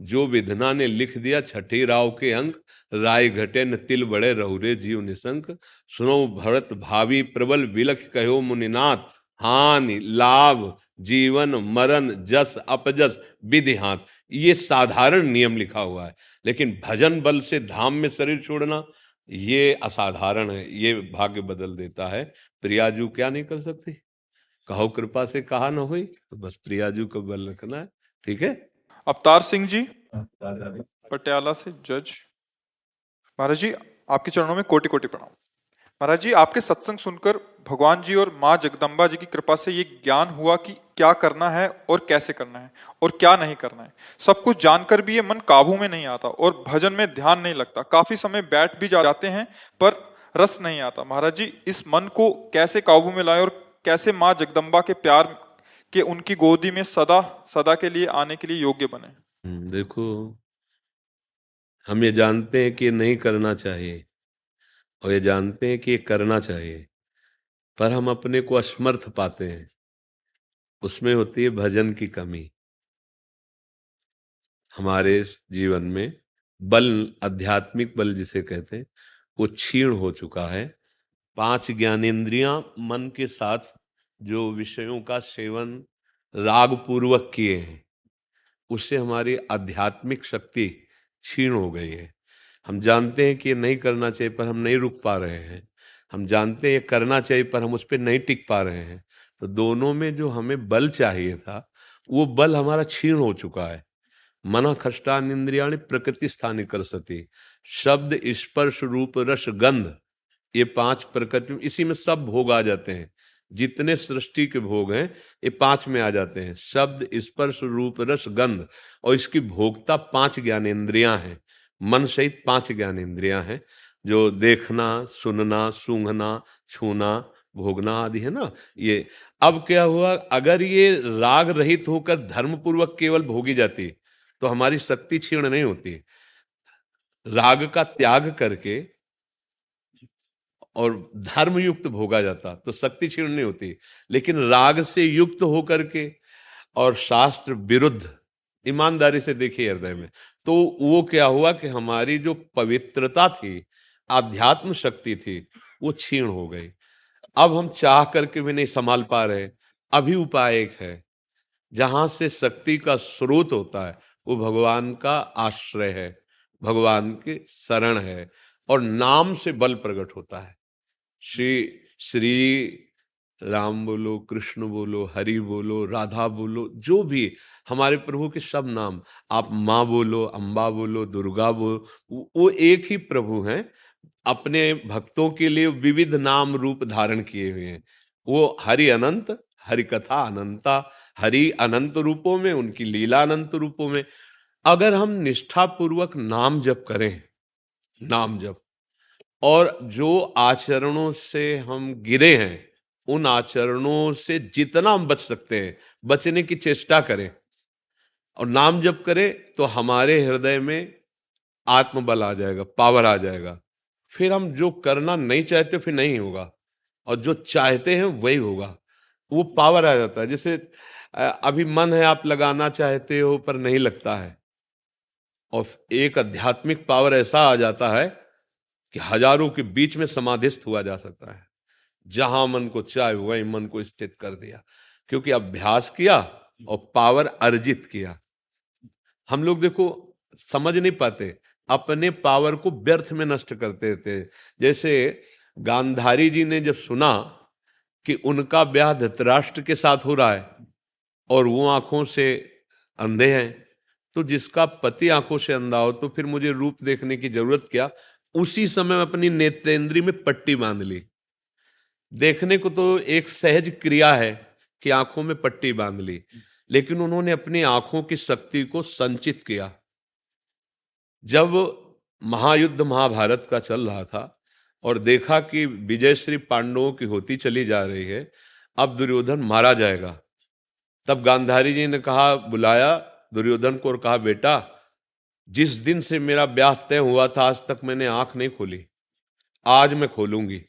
जो विधना ने लिख दिया छठी राव के अंक, राय घटे न तिल बड़े रहुरे जीव निशंक सुनो भरत भावी प्रबल विलख कहो मुनिनाथ, हानि, लाभ, जीवन, मरण, जस, अपजस विधि हाथ ये साधारण नियम लिखा हुआ है, लेकिन भजन बल से धाम में शरीर छोड़ना, ये असाधारण है, ये भाग्य बदल देता है। प्रियाजू क्या नहीं कर सकती? कहो कृपा से कहा ना हुई तो बस प्रियाजू को बल रखना है, ठीक है? अवतार सिंह जी पटियाला से जज। महाराज जी आपके चरणों में कोटि कोटि प्रणाम। महाराज जी आपके सत्संग सुनकर भगवान जी और माँ जगदम्बा जी की कृपा से ये ज्ञान हुआ कि क्या करना है और कैसे करना है और क्या नहीं करना है। सब कुछ जानकर भी ये मन काबू में नहीं आता और भजन में ध्यान नहीं लगता। काफ़ी समय बैठ भी जाते हैं पर रस नहीं आता। महाराज जी इस मन को कैसे काबू में लाए और कैसे माँ जगदम्बा के प्यार कि उनकी गोदी में सदा सदा के लिए आने के लिए योग्य बने। हम्म, देखो हम ये जानते हैं कि ये नहीं करना चाहिए और ये जानते हैं कि ये करना चाहिए पर हम अपने को असमर्थ पाते हैं। उसमें होती है भजन की कमी। हमारे जीवन में बल आध्यात्मिक बल जिसे कहते हैं वो क्षीण हो चुका है। पाँच ज्ञानेन्द्रियाँ मन के साथ जो विषयों का सेवन राग पूर्वक किए हैं, उससे हमारी आध्यात्मिक शक्ति क्षीण हो गई है। हम जानते हैं कि ये नहीं करना चाहिए पर हम नहीं रुक पा रहे हैं। हम जानते हैं ये करना चाहिए पर हम उस पर नहीं टिक पा रहे हैं। तो दोनों में जो हमें बल चाहिए था, वो बल हमारा क्षीण हो चुका है। मना खष्टान इंद्रिया प्रकृति स्थानी कर सती शब्द, स्पर्श, रूप, रस, गंध, ये पाँच प्रकृति इसी में सब भोग आ जाते हैं। जितने सृष्टि के भोग हैं, ये पाँच में आ जाते हैं। शब्द, स्पर्श, रूप, रस, गंध। और इसकी भोगता पाँच ज्ञानेन्द्रियाँ हैं। मन सहित पाँच ज्ञानेन्द्रियाँ हैं, जो देखना, सुनना, सूंघना, छूना, भोगना आदि है ना? ये अब क्या हुआ? अगर ये राग रहित होकर धर्म पूर्वक केवल भोगी जाती तो हमारी शक्ति क्षीण नहीं होती। राग का त्याग करके और धर्म युक्त भोगा जाता तो शक्ति क्षीण नहीं होती। लेकिन राग से युक्त होकर के और शास्त्र विरुद्ध, ईमानदारी से देखिए हृदय में तो वो क्या हुआ कि हमारी जो पवित्रता थी, आध्यात्म शक्ति थी, वो क्षीण हो गई। अब हम चाह करके भी नहीं संभाल पा रहे अभी उपाय एक है, जहाँ से शक्ति का स्रोत होता है, वो भगवान का आश्रय है, भगवान के शरण है और नाम से बल प्रकट होता है। श्री श्री राम बोलो, कृष्ण बोलो, हरि बोलो, राधा बोलो, जो भी हमारे प्रभु के सब नाम, आप माँ बोलो, अम्बा बोलो, दुर्गा बोलो वो एक ही प्रभु हैं, अपने भक्तों के लिए विविध नाम रूप धारण किए हुए हैं। वो हरि अनंत, हरि कथा अनंता, हरि अनंत रूपों में, उनकी लीला अनंत रूपों में। अगर हम निष्ठापूर्वक नाम जप करें, नाम जप और जो आचरणों से हम गिरे हैं, उन आचरणों से जितना हम बच सकते हैं, बचने की चेष्टा करें। और नाम जप करें तो हमारे हृदय में आत्मबल आ जाएगा, पावर आ जाएगा। फिर हम जो करना नहीं चाहते, फिर नहीं होगा। और जो चाहते हैं, वही होगा। वो पावर आ जाता है। जैसे अभी मन है, आप लगाना चाहते हो, पर नहीं लगता है। और एक आध्यात्मिक पावर ऐसा आ जाता है कि हज़ारों के बीच में समाधिस्थ हुआ जा सकता है। जहाँ मन को चाहे, वही मन को स्थित कर दिया। क्योंकि अभ्यास किया और पावर अर्जित किया। हम लोग देखो, समझ नहीं पाते। अपने पावर को व्यर्थ में नष्ट करते थे जैसे गांधारी जी ने जब सुना कि उनका ब्याह धृतराष्ट्र के साथ हो रहा है और वो आँखों से अंधे हैं तो जिसका पति आँखों से अंधा हो तो फिर मुझे रूप देखने की ज़रूरत क्या? उसी समय अपनी नेत्रेंद्री में पट्टी बाँध ली। देखने को तो एक सहज क्रिया है कि आँखों में पट्टी बाँध ली, लेकिन उन्होंने अपनी आँखों की शक्ति को संचित किया। जब महायुद्ध महाभारत का चल रहा था और देखा कि विजय श्री पांडवों की होती चली जा रही है, अब दुर्योधन मारा जाएगा। तब गांधारी जी ने कहा, बुलाया दुर्योधन को और कहा, बेटा जिस दिन से मेरा ब्याह तय हुआ था आज तक मैंने आँख नहीं खोली। आज मैं खोलूँगी।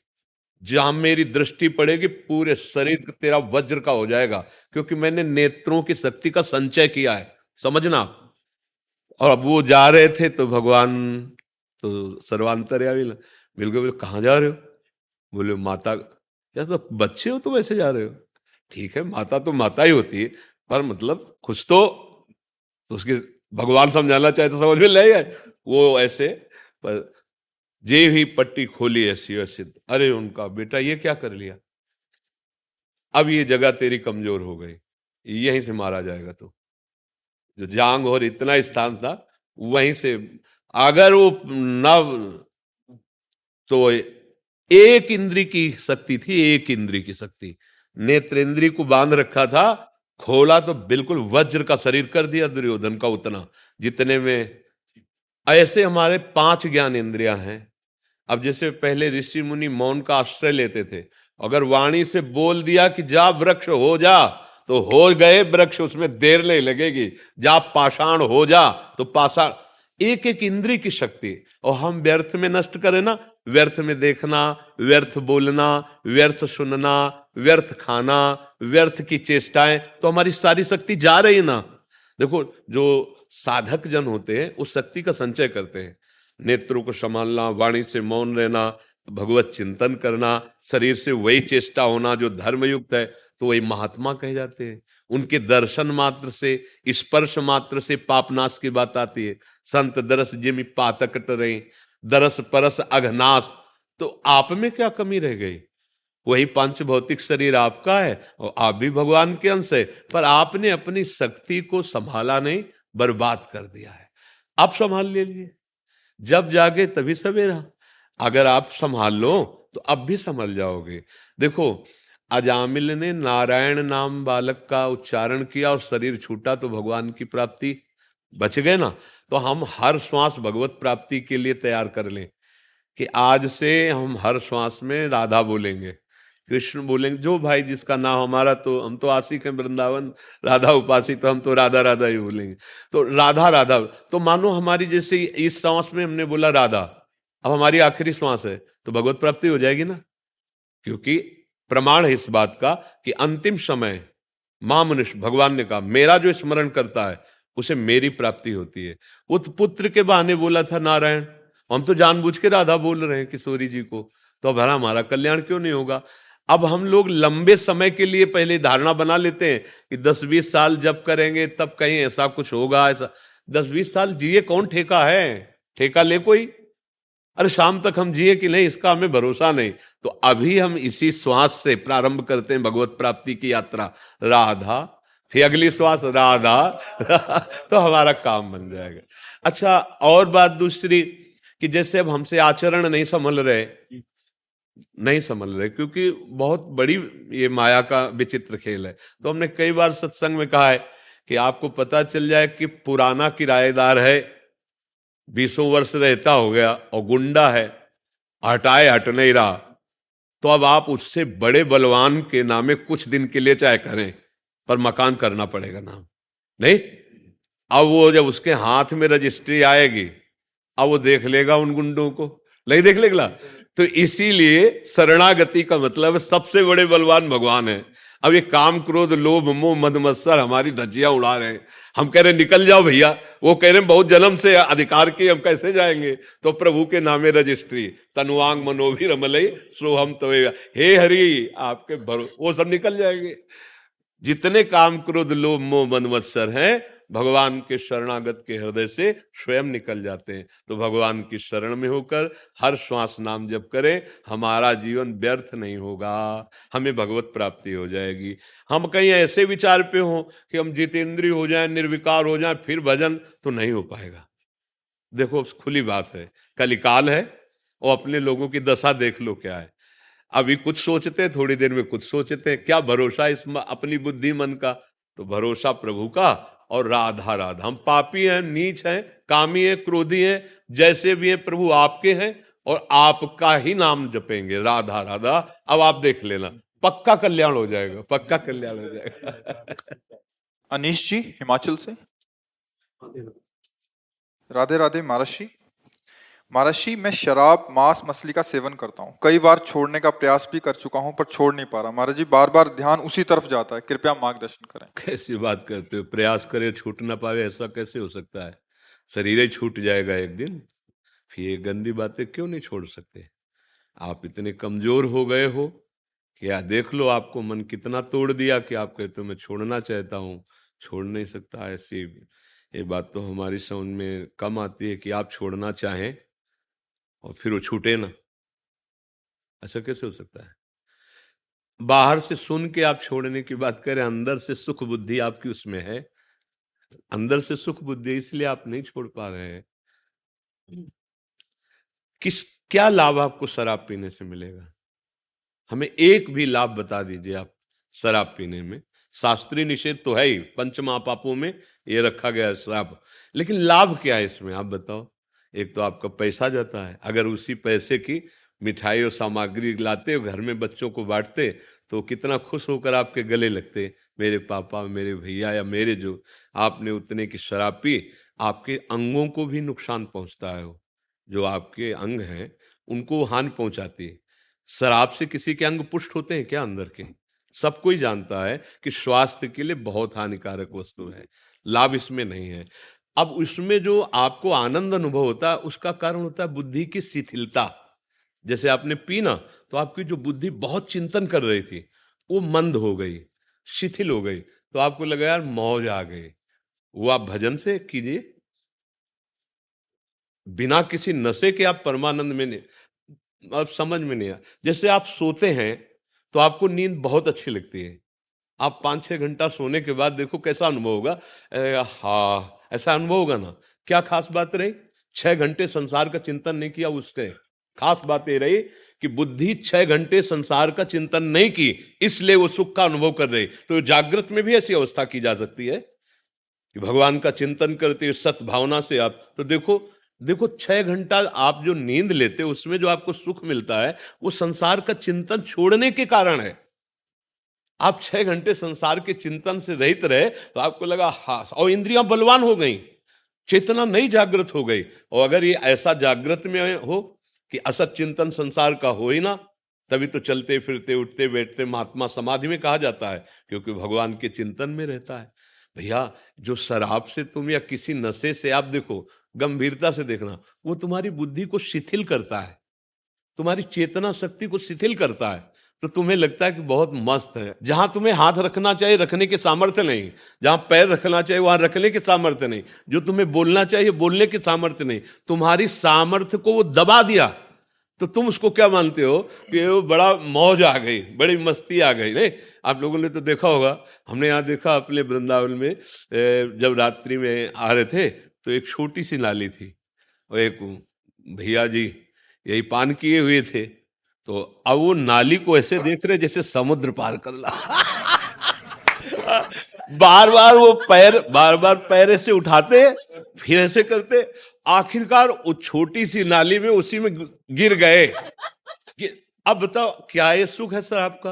जहाँ मेरी दृष्टि पड़ेगी पूरे शरीर तेरा वज्र का हो जाएगा क्योंकि मैंने नेत्रों की शक्ति का संचय किया है। समझना? और अब वो जा रहे थे तो भगवान तो सर्वांतर्यामी मिल गए बोले कहाँ जा रहे हो? बोले माता या तो बच्चे हो तो वैसे जा रहे हो? ठीक है माता तो माता ही होती है पर मतलब कुछ तो, तो उसके भगवान समझाना चाहे तो समझ में ले वो ऐसे, पर जे ही पट्टी खोली ऐसी वैसे अरे उनका बेटा ये क्या कर लिया? अब ये जगह तेरी कमज़ोर हो गई, यहीं से मारा जाएगा तो। जो जांग और इतना स्थान था, वहीं से अगर वो नव तो एक इंद्री की शक्ति थी, एक इंद्री की शक्ति। नेत्र इंद्री को बाँध रखा था खोला तो बिल्कुल वज्र का शरीर कर दिया दुर्योधन का उतना, जितने में ऐसे हमारे पाँच ज्ञान इंद्रिया हैं। अब जैसे पहले ऋषि मुनि मौन का आश्रय लेते थे, अगर वाणी से बोल दिया कि जा वृक्ष हो जा तो हो गए वृक्ष, उसमें देर नहीं लगेगी। जा पाषाण हो जा तो पाषाण। एक एक इंद्री की शक्ति। और हम व्यर्थ में नष्ट करें ना, व्यर्थ में देखना, व्यर्थ बोलना, व्यर्थ सुनना व्यर्थ खाना, व्यर्थ की चेष्टाएँ तो हमारी सारी शक्ति जा रही ना? देखो, जो साधक जन होते हैं, उस शक्ति का संचय करते हैं। नेत्रों को संभालना, वाणी से मौन रहना, भगवत चिंतन करना, शरीर से वही चेष्टा होना जो धर्मयुक्त है तो वही महात्मा कहे जाते हैं। उनके दर्शन मात्र से, स्पर्श मात्र से पापनाश की बात आती है। संत दरस जिमी पातकट रहे, दरस परस अघनाश तो आप में क्या कमी रह गई? वही पंच भौतिक शरीर आपका है, और आप भी भगवान के अंश है, पर आपने अपनी शक्ति को संभाला नहीं, बर्बाद कर दिया है। आप संभाल ले लिए। जब जागे तभी सवेरा। अगर आप संभाल लो तो अब भी संभल जाओगे। देखो, अजामिल ने नारायण नाम बालक का उच्चारण किया और शरीर छूटा तो भगवान की प्राप्ति बच गए ना? तो हम हर श्वास भगवत प्राप्ति के लिए तैयार कर लें। कि आज से हम हर श्वास में राधा बोलेंगे। कृष्ण बोलेंगे, जो भाई जिसका नाम हमारा तो हम तो आशिक हैं वृंदावन, राधा उपासी तो हम तो राधा राधा ही बोलेंगे। तो राधा राधा तो मानो हमारी जैसे इस श्वास में हमने बोला राधा, अब हमारी आखिरी श्वास है तो भगवत प्राप्ति हो जाएगी ना? क्योंकि प्रमाण है इस बात का कि अंतिम समय, माँ मनुष्य, भगवान ने कहा, मेरा जो स्मरण करता है, उसे मेरी प्राप्ति होती है। वो तो पुत्र के बहाने बोला था नारायण। हम तो जानबूझ के राधा बोल रहे हैं किशोरी जी को। तो अब हमारा कल्याण क्यों नहीं होगा? अब हम लोग लंबे समय के लिए पहले धारणा बना लेते हैं कि दस बीस साल जब करेंगे तब कहीं ऐसा कुछ होगा, ऐसा। दस बीस साल जिए कौन ठेका है? ठेका ले कोई। अरे शाम तक हम जिए कि नहीं, इसका हमें भरोसा नहीं। तो अभी हम इसी श्वास से प्रारंभ करते हैं भगवत प्राप्ति की यात्रा। राधा, फिर अगली श्वास, राधा। तो हमारा काम बन जाएगा। अच्छा और बात दूसरी कि जैसे अब हमसे आचरण नहीं संभल रहे नहीं समझ रहे, क्योंकि बहुत बड़ी ये माया का विचित्र खेल है। तो हमने कई बार सत्संग में कहा है कि आपको पता चल जाए कि पुराना किराएदार है, बीसों वर्ष रहता हो गया और गुंडा है, हटाए हट नहीं रहा। तो अब आप उससे बड़े बलवान के नामे कुछ दिन के लिए चाहे करें, पर मकान करना पड़ेगा नाम। नहीं? अब वो जब उसके हाथ में रजिस्ट्री आएगी, अब वो देख लेगा उन गुंडों को। नहीं देख लेगा? तो इसीलिए शरणागति का मतलब सबसे बड़े बलवान भगवान है। अब ये काम क्रोध, लोभ, मोह, मद, मत्सर हमारी धज्जियाँ उड़ा रहे हैं। हम कह रहे निकल जाओ भैया। वो कह रहे बहुत जन्म से अधिकार की, हम कैसे जाएँगे? तो प्रभु के नामे रजिस्ट्री, तनुआंग मनोभी रमलई सो हम तो हे हरि, आपके भरो, वो सब निकल जाएँगे। जितने काम क्रोध, लोभ, मोह, मद, मत्सर हैं भगवान के शरणागत के हृदय से स्वयं निकल जाते हैं। तो भगवान की शरण में होकर हर श्वास नाम जप करें, हमारा जीवन व्यर्थ नहीं होगा, हमें भगवत प्राप्ति हो जाएगी। हम कहीं ऐसे विचार पे हो कि हम जितेंद्रीय हो जाएँ, निर्विकार हो जाएँ, फिर भजन तो नहीं हो पाएगा। देखो खुली बात है कलिकाल है और अपने लोगों की दशा देख लो क्या है। अभी कुछ सोचते हैं, थोड़ी देर में कुछ सोचते हैं, क्या भरोसा इस अपनी बुद्धि मन का? तो भरोसा प्रभु का और राधा राधा। हम पापी हैं नीच हैं कामी हैं क्रोधी हैं जैसे भी हैं प्रभु आपके हैं और आपका ही नाम जपेंगे। राधा राधा अब आप देख लेना। पक्का कल्याण हो जाएगा पक्का कल्याण हो जाएगा। अनिश जी हिमाचल से? राधे राधे महाराष्ट्री महाराष्ट्री मैं शराब, मांस, मछली का सेवन करता हूँ। कई बार छोड़ने का प्रयास भी कर चुका हूँ, पर छोड़ नहीं पा रहा। महाराज जी बार बार ध्यान उसी तरफ़ जाता है। कृपया मार्गदर्शन करें। कैसी बात करते हो? प्रयास करे, छूट ना पावे, ऐसा कैसे हो सकता है? शरीर ही छूट जाएगा एक दिन। फिर ये गंदी बातें क्यों नहीं छोड़ सकते? आप इतने कमज़ोर हो गए हो कि या देख लो, आपको मन कितना तोड़ दिया कि आप कहते हो, मैं छोड़ना चाहता हूँ। छोड़ नहीं सकता। ऐसी ये बात तो हमारी समझ में कम आती है कि आप छोड़ना चाहें। और फिर वो छूटे ना। ऐसा कैसे हो सकता है? बाहर से सुन के आप छोड़ने की बात करें अंदर से सुख बुद्धि आपकी उसमें है। अंदर से सुख बुद्धि इसलिए आप नहीं छोड़ पा रहे हैं। किस क्या लाभ आपको शराब पीने से मिलेगा? हमें एक भी लाभ बता दीजिए आप शराब पीने में। शास्त्रीय निषेध तो है ही पंच महापापों में ये रखा गया है शराब। लेकिन लाभ क्या है इसमें आप बताओ। एक तो आपका पैसा जाता है। अगर उसी पैसे की मिठाई और सामग्री लाते घर में बच्चों को बांटते तो कितना खुश होकर आपके गले लगते। मेरे पापा, मेरे भैया या मेरे जो आपने उतने की शराब पी, आपके अंगों को भी नुकसान पहुँचता है वो। जो आपके अंग हैं, उनको हानि पहुंचाती है। शराब से किसी के अंग पुष्ट होते हैं क्या अंदर के? सब कोई जानता है कि स्वास्थ्य के लिए बहुत हानिकारक वस्तु है। लाभ इसमें नहीं है। अब उसमें जो आपको आनंद अनुभव होता है, उसका कारण होता है बुद्धि की शिथिलता। जैसे आपने पीना तो आपकी जो बुद्धि बहुत चिंतन कर रही थी, वो मंद हो गई, शिथिल हो गई तो आपको लगा यार मौज आ गई। वो आप भजन से कीजिए। बिना किसी नशे के आप परमानंद में नहीं, आप समझ में नहीं आ, जैसे आप सोते हैं तो आपको नींद बहुत अच्छी लगती है। आप पाँच छह घंटा सोने के बाद देखो कैसा अनुभव होगा हा ऐसा अनुभव होगा ना? क्या खास बात रही? छह घंटे संसार का चिंतन नहीं किया उसके खास बात ये रही कि बुद्धि छह घंटे संसार का चिंतन नहीं की, इसलिए वो सुख का अनुभव कर रही। तो जागृत में भी ऐसी अवस्था की जा सकती है कि भगवान का चिंतन करते हुए सत भावना से आप तो देखो देखो छह घंटा आप जो नींद लेते उसमें जो आपको सुख मिलता है, वो संसार का चिंतन छोड़ने के कारण है। आप छह घंटे संसार के चिंतन से रहित रहे तो आपको लगा, हा, और इंद्रियाँ बलवान हो गई, चेतना नहीं जागृत हो गई। और अगर ये ऐसा जागृत में हो कि असत चिंतन संसार का हो ही ना, तभी तो चलते, फिरते, उठते, बैठते महात्मा समाधि में कहा जाता है, क्योंकि भगवान के चिंतन में रहता है। भैया, जो शराब से तुम या किसी नशे से, आप देखो, गंभीरता से देखना, वो तुम्हारी बुद्धि को शिथिल करता है। तुम्हारी चेतना शक्ति को शिथिल करता है। तो तुम्हें लगता है कि बहुत मस्त है। जहाँ तुम्हें हाथ रखना चाहिए, रखने के सामर्थ्य नहीं। जहाँ पैर रखना चाहिए, वहाँ रखने के सामर्थ्य नहीं। जो तुम्हें बोलना चाहिए, बोलने के सामर्थ्य नहीं। तुम्हारी सामर्थ्य को वो दबा दिया। तो तुम उसको क्या मानते हो? कि वो बड़ा मौज आ गई, बड़ी मस्ती आ गई। नहीं, आप लोगों ने तो देखा होगा। हमने यहाँ देखा अपने वृंदावन में जब रात्रि में आ रहे थे तो एक छोटी सी नाली थी। और एक भैया जी यही पान किए हुए थे। तो अब वो नाली को ऐसे देख रहे जैसे समुद्र पार कर ला। बार बार वो पैर, बार बार पैर ऐसे उठाते, फिर ऐसे करते, आखिरकार वो छोटी सी नाली में उसी में गिर गए। अब बताओ, क्या ये सुख है सर आपका?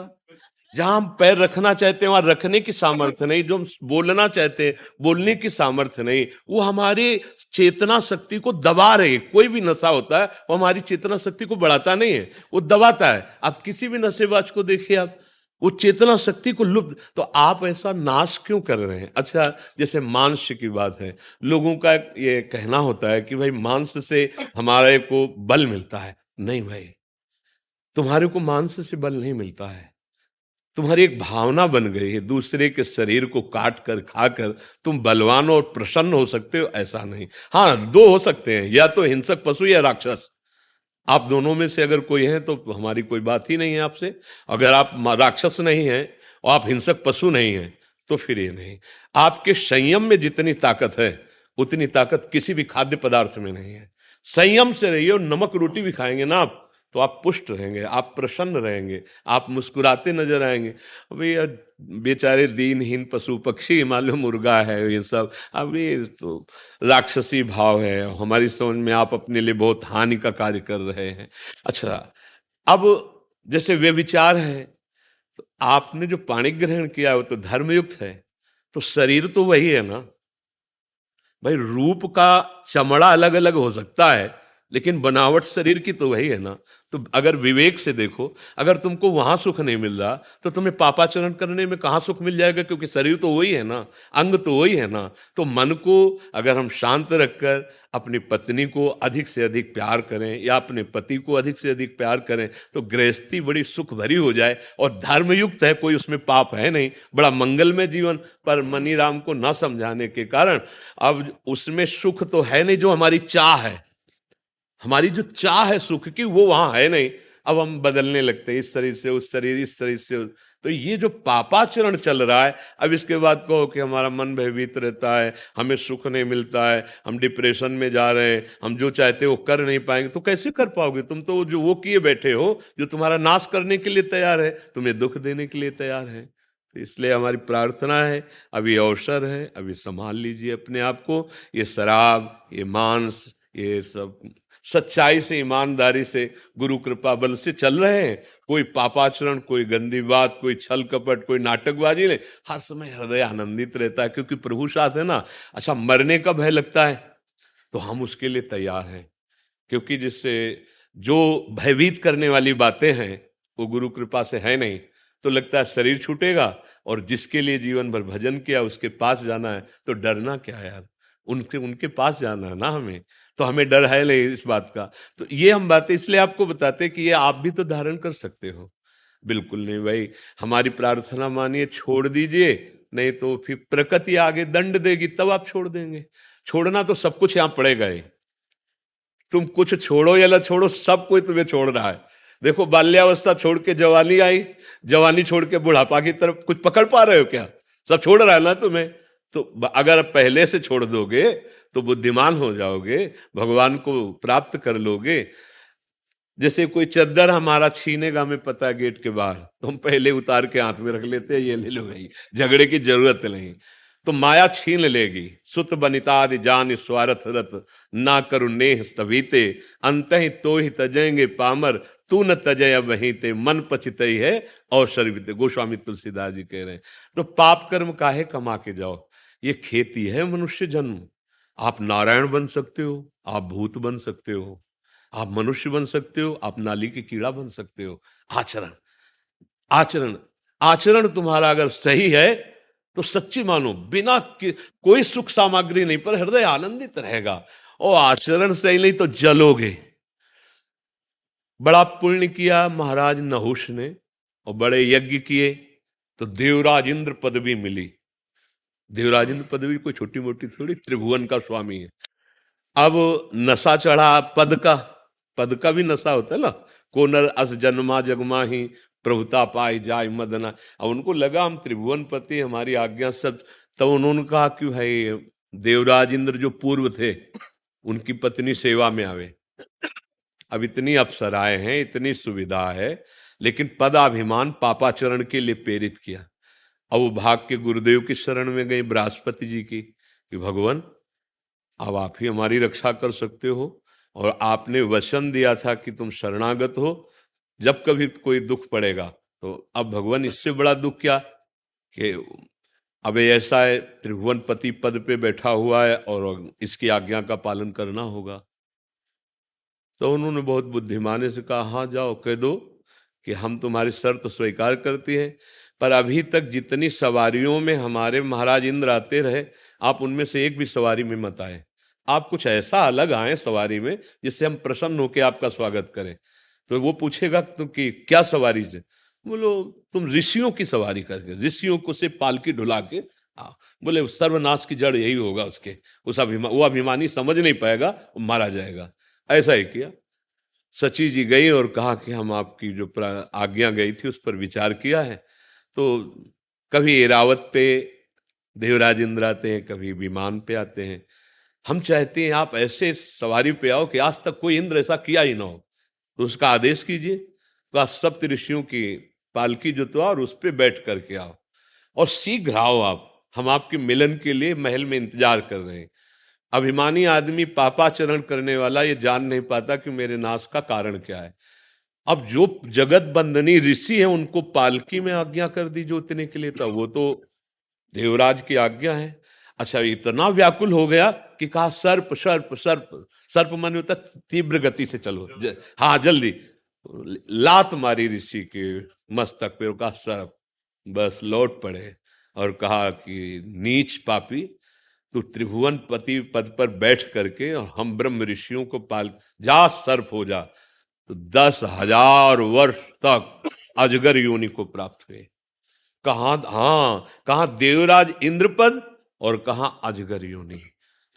जहाँ हम पैर रखना चाहते हैं, वहाँ रखने की सामर्थ्य नहीं, जो हम बोलना चाहते हैं, बोलने की सामर्थ्य नहीं, वो हमारी चेतना शक्ति को दबा रहे कोई भी नशा होता है, वो हमारी चेतना शक्ति को बढ़ाता नहीं है, वो दबाता है। आप किसी भी नशेबाज को देखिए आप, वो चेतना शक्ति को लुप्त तो आप ऐसा नाश क्यों कर रहे हैं? अच्छा जैसे मांस की बात है, लोगों का ये कहना होता है कि भाई मांस से हमारे को बल मिलता है। नहीं भाई, तुम्हारे को मांस से बल नहीं मिलता है। तुम्हारी एक भावना बन गई है, दूसरे के शरीर को काट कर, खाकर तुम बलवान और प्रसन्न हो सकते हो, ऐसा नहीं। हाँ दो हो सकते हैं, या तो हिंसक पशु या राक्षस। आप दोनों में से अगर कोई है तो हमारी कोई बात ही नहीं है आपसे। अगर आप राक्षस नहीं है और आप हिंसक पशु नहीं है तो फिर ये नहीं। आपके संयम में जितनी ताकत है, उतनी ताकत किसी भी खाद्य पदार्थ में नहीं है। संयम से रहिए और नमक रोटी भी खाएँगे ना आप। तो आप पुष्ट रहेंगे, आप प्रसन्न रहेंगे, आप मुस्कुराते नज़र आएँगे। अभी बेचारे दीनहीन पशु पक्षी, मालूम मुर्गा है, ये सब। अभी तो राक्षसी भाव है, हमारी समझ में आप अपने लिए बहुत हानि का कार्य कर रहे हैं। अच्छा अब जैसे वे विचार है तो आपने जो पाणी ग्रहण किया वो तो धर्मयुक्त है तो शरीर तो वही है ना। भाई, रूप का चमड़ा अलग अलग हो सकता है, लेकिन बनावट शरीर की तो वही है ना। तो अगर विवेक से देखो, अगर तुमको वहाँ सुख नहीं मिल रहा तो तुम्हें पापाचरण करने में कहाँ सुख मिल जाएगा? क्योंकि शरीर तो वही है ना, अंग तो वही है ना। तो मन को अगर हम शांत रखकर अपनी पत्नी को अधिक से अधिक प्यार करें या अपने पति को अधिक से अधिक प्यार करें तो गृहस्थी बड़ी सुख भरी हो जाए और धर्मयुक्त है, कोई उसमें पाप है नहीं। बड़ा मंगलमय जीवन, पर मनी को न समझाने के कारण, अब उसमें सुख तो है नहीं जो हमारी चाह है। हमारी जो चाह है सुख की, वो वहाँ है नहीं। अब हम बदलने लगते हैं, इस शरीर से, उस शरीर, इस शरीर से। तो ये जो पापाचरण चल रहा है, अब इसके बाद कहो कि हमारा मन भयभीत रहता है, हमें सुख नहीं मिलता है, हम डिप्रेशन में जा रहे हैं, हम जो चाहते हो कर नहीं पाएँगे। तो कैसे कर पाओगे? तुम तो जो वो किए बैठे हो, जो तुम्हारा नाश करने के लिए तैयार है, तुम्हें दुख देने के लिए तैयार है। तो इसलिए हमारी प्रार्थना है अभी अवसर है अभी संभाल लीजिए अपने आप को। ये शराब, ये मांस, ये सब सच्चाई से, ईमानदारी से गुरु कृपा बल से चल रहे हैं। कोई पापाचरण, कोई गंदी बात कोई छल कपट, कोई नाटकबाजी नहीं। हर समय हृदय आनंदित रहता है क्योंकि प्रभु साथ है ना। अच्छा मरने का भय लगता है तो हम उसके लिए तैयार हैं। क्योंकि जिससे जो भयभीत करने वाली बातें हैं, वो गुरु कृपा से है नहीं। तो लगता है शरीर छूटेगा और जिसके लिए जीवन भर भजन किया, उसके पास जाना है तो डरना क्या यार? उनके उनके पास जाना है ना हमें। तो हमें डर है नहीं इस बात का। तो ये हम बातें इसलिए आपको बताते कि ये आप भी तो धारण कर सकते हो। बिल्कुल नहीं भाई, हमारी प्रार्थना मानिए, छोड़ दीजिए, नहीं तो फिर प्रकृति आगे दंड देगी, तब आप छोड़ देंगे। छोड़ना तो सब कुछ यहाँ पड़ेगा ही। तुम कुछ छोड़ो या ना छोड़ो, सब कोई तुम्हें छोड़ रहा है। देखो, बाल्यावस्था छोड़ के जवानी आई, जवानी छोड़ के बुढ़ापा की तरफ़ कुछ पकड़ पा रहे हो क्या? सब छोड़ रहा है ना तुम्हें? तो अगर पहले से छोड़ दोगे तो बुद्धिमान हो जाओगे, भगवान को प्राप्त कर लोगे। जैसे कोई चद्दर हमारा छीनेगा हमें पता है गेट के बाहर तो हम पहले उतार के हाथ में रख लेते हैं, ये ले लो भाई, झगड़े की ज़रूरत नहीं। तो माया छीन लेगी, सुत बनितादि जान स्वार्थ रथ ना करु नेह तभीते अंत ही तो ही तजेंगे पामर, तू न तजय वही ते, मन पचित है और शरीर गोस्वामी तुलसीदास जी कह रहे हैं तो पाप कर्म काहे कमा के जाओ? ये खेती है मनुष्य जन्म। आप नारायण बन सकते हो, आप भूत बन सकते हो, आप मनुष्य बन सकते हो, आप नाली के कीड़ा बन सकते हो। आचरण आचरण आचरण तुम्हारा अगर सही है तो सच्ची मानो, बिना कोई सुख सामग्री नहीं, पर हृदय आनंदित रहेगा। और आचरण सही नहीं तो जलोगे। बड़ा पुण्य किया महाराज नहुष ने, और बड़े यज्ञ किए तो देवराज इंद्र पदवी मिली। देवराज इंद्र पदवी कोई छोटी मोटी थोड़ी, त्रिभुवन का स्वामी है। अब नशा चढ़ा पद का पद का भी नशा होता है ना। कोनर अस जन्मा जगमा ही प्रभुता पाए जाय मदना। अब उनको लगा हम त्रिभुवन पति हमारी आज्ञा सब तब उन्होंने कहा कि भाई देवराज इंद्र जो पूर्व थे, उनकी पत्नी सेवा में आवे। अब इतनी अवसराएँ हैं, इतनी सुविधा है, लेकिन पदाभिमान पापाचरण के लिए प्रेरित किया। अब वो भाग के गुरुदेव की शरण में गई बृहस्पति जी की कि भगवान, अब आप ही हमारी रक्षा कर सकते हो और आपने वचन दिया था कि तुम शरणागत हो। जब कभी कोई दुख पड़ेगा तो अब भगवान, इससे बड़ा दुख क्या? कि अब ऐसा है, त्रिभुवन पति पद पे बैठा हुआ है और इसकी आज्ञा का पालन करना होगा। तो उन्होंने बहुत बुद्धिमाने से कहा हाँ जाओ, कह दो कि हम तुम्हारी शर्त स्वीकार करती हैं। पर अभी तक जितनी सवारियों में हमारे महाराज इंद्र आते रहे आप उनमें से एक भी सवारी में मत आए। आप कुछ ऐसा अलग आए सवारी में जिससे हम प्रसन्न होकर आपका स्वागत करें। तो वो पूछेगा तो कि क्या सवारी से? बोलो तुम ऋषियों की सवारी करके ऋषियों को से पालकी ढुला के आ, बोले सर्वनाश की जड़ यही होगा उसके। उस अभिमान वो अभिमानी समझ नहीं पाएगा वो मारा जाएगा। ऐसा ही किया। सची जी गई और कहा कि हम आपकी जो आज्ञा गई थी उस पर विचार किया है। तो कभी एरावत पे देवराज इंद्र आते हैं, कभी विमान पे आते हैं। हम चाहते हैं आप ऐसे सवारी पे आओ कि आज तक कोई इंद्र ऐसा किया ही ना हो। तो उसका आदेश कीजिए तो आप सप्त ऋषियों की पालकी जुतवा और उस पर बैठ करके आओ। और शीघ्र आओ आप। हम आपके मिलन के लिए महल में इंतज़ार कर रहे हैं। अभिमानी आदमी पापाचरण करने वाला ये जान नहीं पाता कि मेरे नाश का कारण क्या है। अब जो जगत बंदनी ऋषि है उनको पालकी में आज्ञा कर दी जोतने के लिए था वो तो देवराज की आज्ञा है। अच्छा इतना व्याकुल हो गया कि कहा सर्प सर्प सर्प सर्प मन होता तीव्र गति से चलो ज, हाँ जल्दी। लात मारी ऋषि के मस्तक पे कहा सर्प बस लौट पड़े। और कहा कि नीच पापी तू त्रिभुवन पति पद पर बैठ करके और हम ब्रह्म ऋषियों को पाल जा सर्प हो जा। तो दस हज़ार वर्ष तक अजगर योनि को प्राप्त हुए। कहा हाँ कहा देवराज इंद्रपद और कहा अजगर योनि।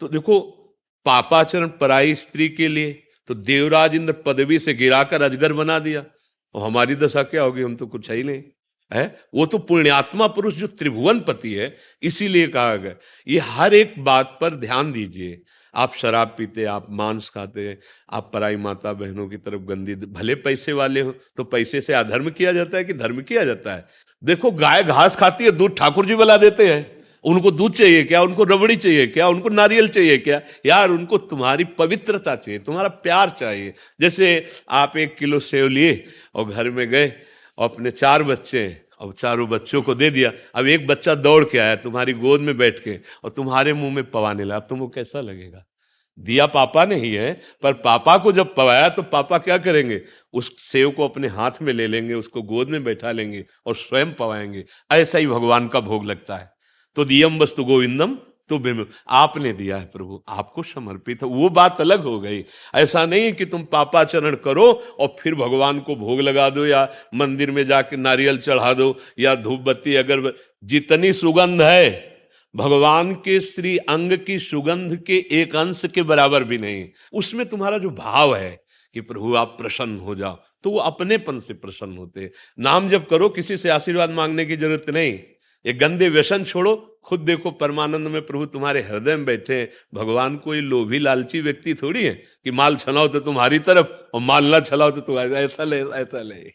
तो देखो, पापाचरण पराई स्त्री के लिए तो देवराज इंद्र पदवी से गिराकर अजगर बना दिया। और हमारी दशा क्या होगी? हम तो कुछ है ही नहीं। है? वो तो पुण्यात्मा पुरुष जो त्रिभुवन पति है, इसीलिए कहा गया। ये हर एक बात पर ध्यान दीजिए। आप शराब पीते आप मांस खाते आप पराई माता बहनों की तरफ़ गंदी, भले पैसे वाले हो तो पैसे से अधर्म किया जाता है कि धर्म किया जाता है? देखो, गाय घास खाती है, दूध ठाकुर जी बला देते हैं। उनको दूध चाहिए क्या? उनको रबड़ी चाहिए क्या? उनको नारियल चाहिए क्या? यार, उनको तुम्हारी पवित्रता चाहिए, तुम्हारा प्यार चाहिए। जैसे आप एक किलो सेव लिए और घर में गए, और अपने चार बच्चे और चारों बच्चों को दे दिया। अब एक बच्चा दौड़ के आया, तुम्हारी गोद में बैठ के, और तुम्हारे मुँह में पवाने लगा। अब तुमको कैसा लगेगा? दिया पापा ने ही है पर पापा को जब पवाया तो पापा क्या करेंगे? उस सेव को अपने हाथ में ले लेंगे, उसको गोद में बैठा लेंगे और स्वयं पवाएँगे। ऐसा ही भगवान का भोग लगता है। तो दियम वस्तु गोविंदम तो आपने दिया है प्रभु, आपको समर्पित है। वो बात अलग हो गई। ऐसा नहीं कि तुम पापाचरण करो और फिर भगवान को भोग लगा दो या मंदिर में जाके नारियल चढ़ा दो या धूप बत्ती अगर जितनी सुगंध है, भगवान के श्री अंग की सुगंध के एक अंश के बराबर भी नहीं। उसमें तुम्हारा जो भाव है कि प्रभु आप प्रसन्न हो जाओ तो वो अपनेपन से प्रसन्न होते नाम जब करो, किसी से आशीर्वाद मांगने की ज़रूरत नहीं। ये गंदे व्यसन छोड़ो। खुद देखो परमानंद में प्रभु तुम्हारे हृदय में बैठे हैं। भगवान कोई लोभी लालची व्यक्ति थोड़ी है कि माल छलाओ तो तुम्हारी तरफ़ और माल ना छलाओ तो तुम ऐसा ले ऐसा ले।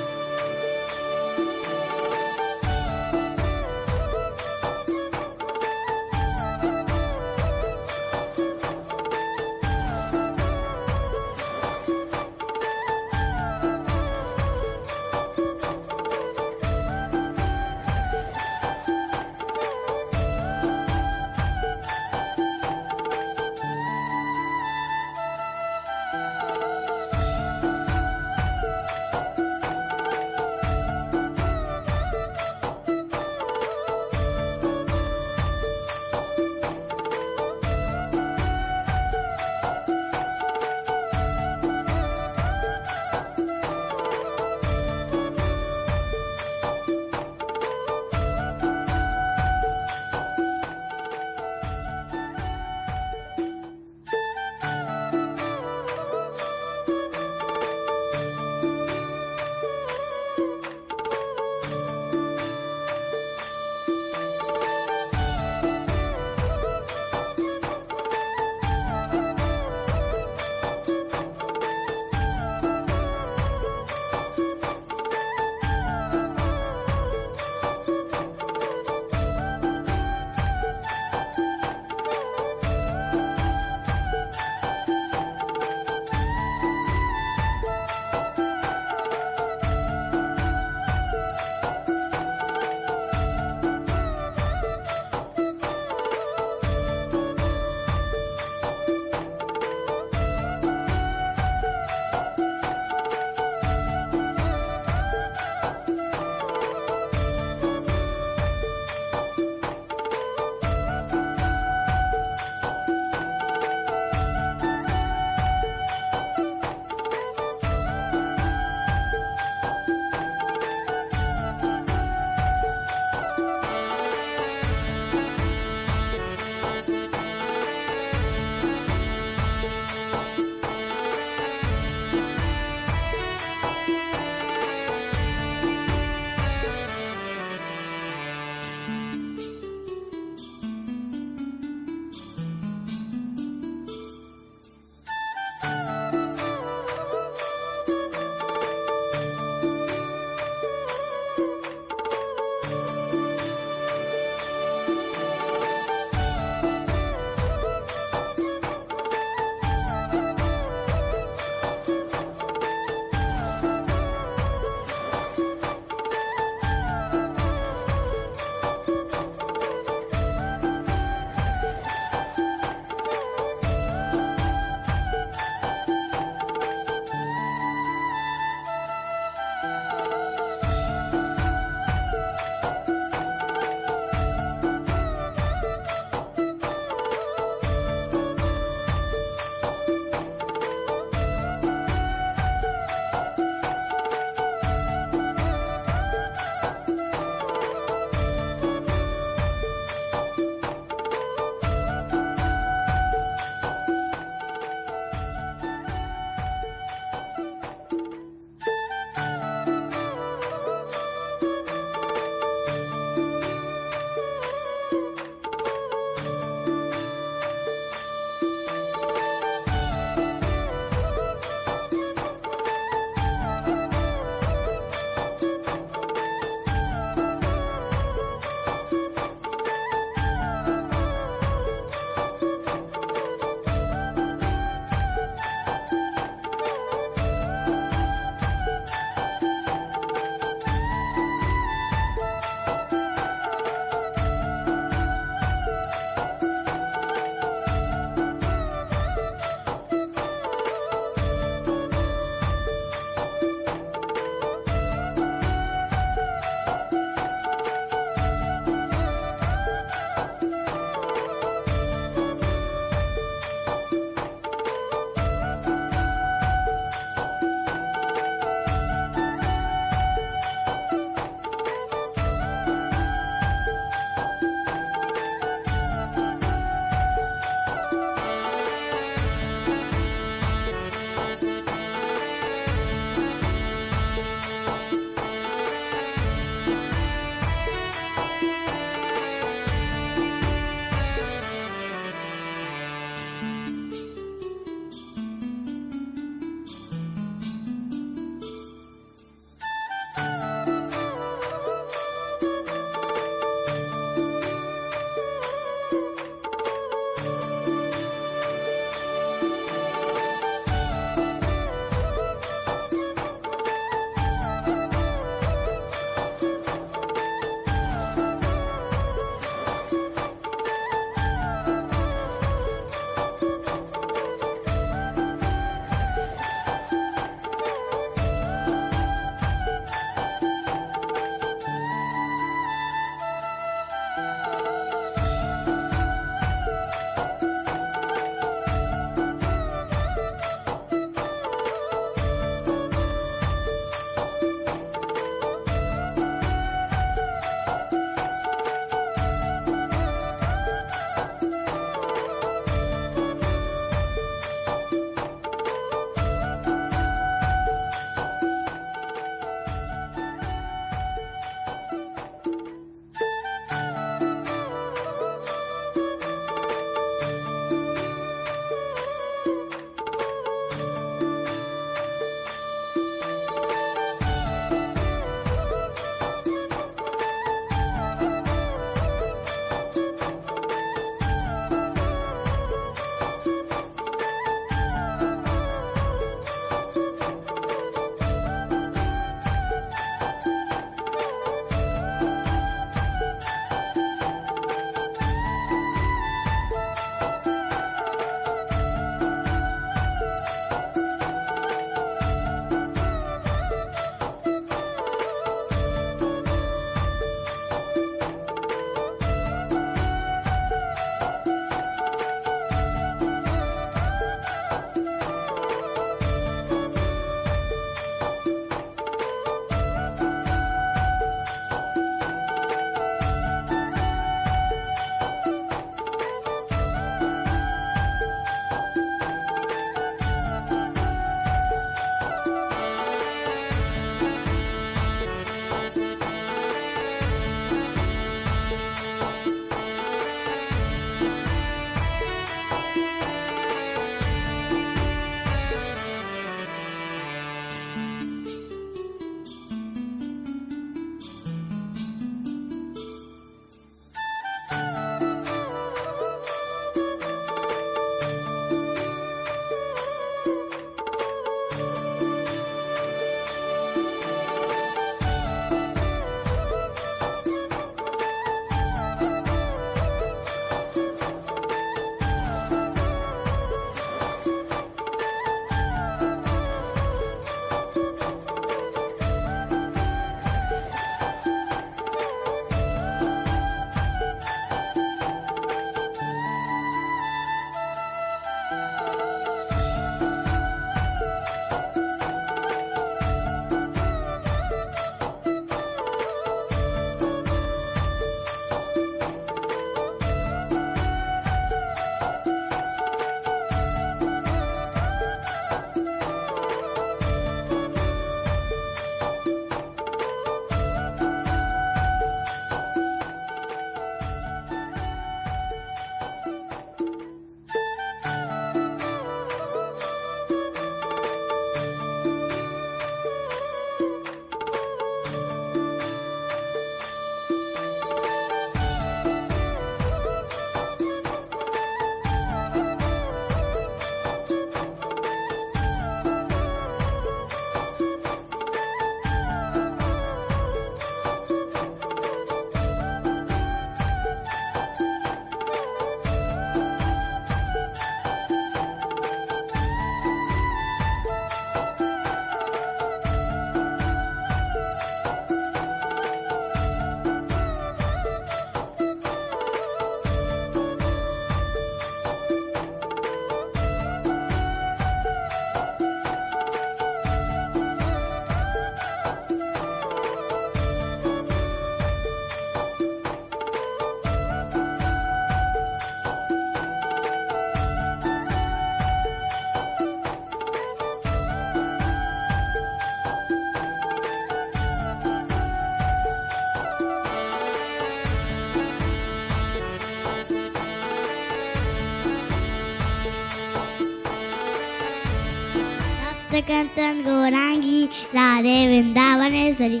कंचन गौरांगी राधे वृंदावनेश्वरी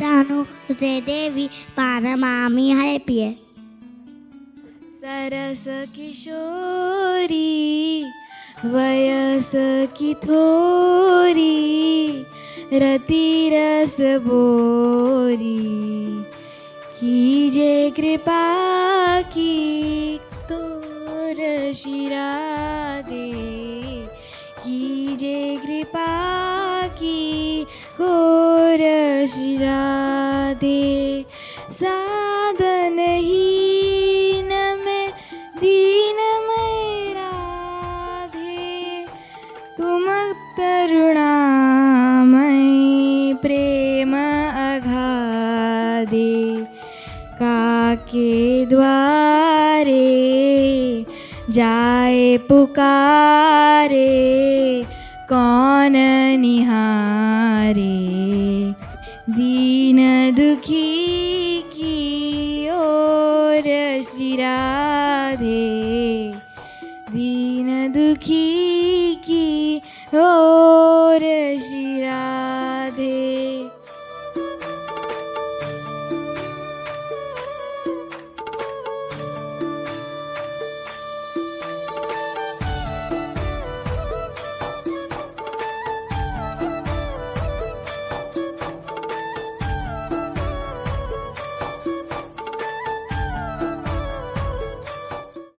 तानु सुते देवी पान मामी हरे पिए सरस किशोरी, वयस की थोरी रति रस बोरी। कीजे कृपा की, तोर शिरा कीजे कृपा की शिरा दे साधन हीन में, दीन में राधे तुम करुणामय प्रेम अगाधे काके द्वारे जाए पुकारे। कौन निहारे? दीन दुखी की ओर श्री राधे। दीन दुखी की श्री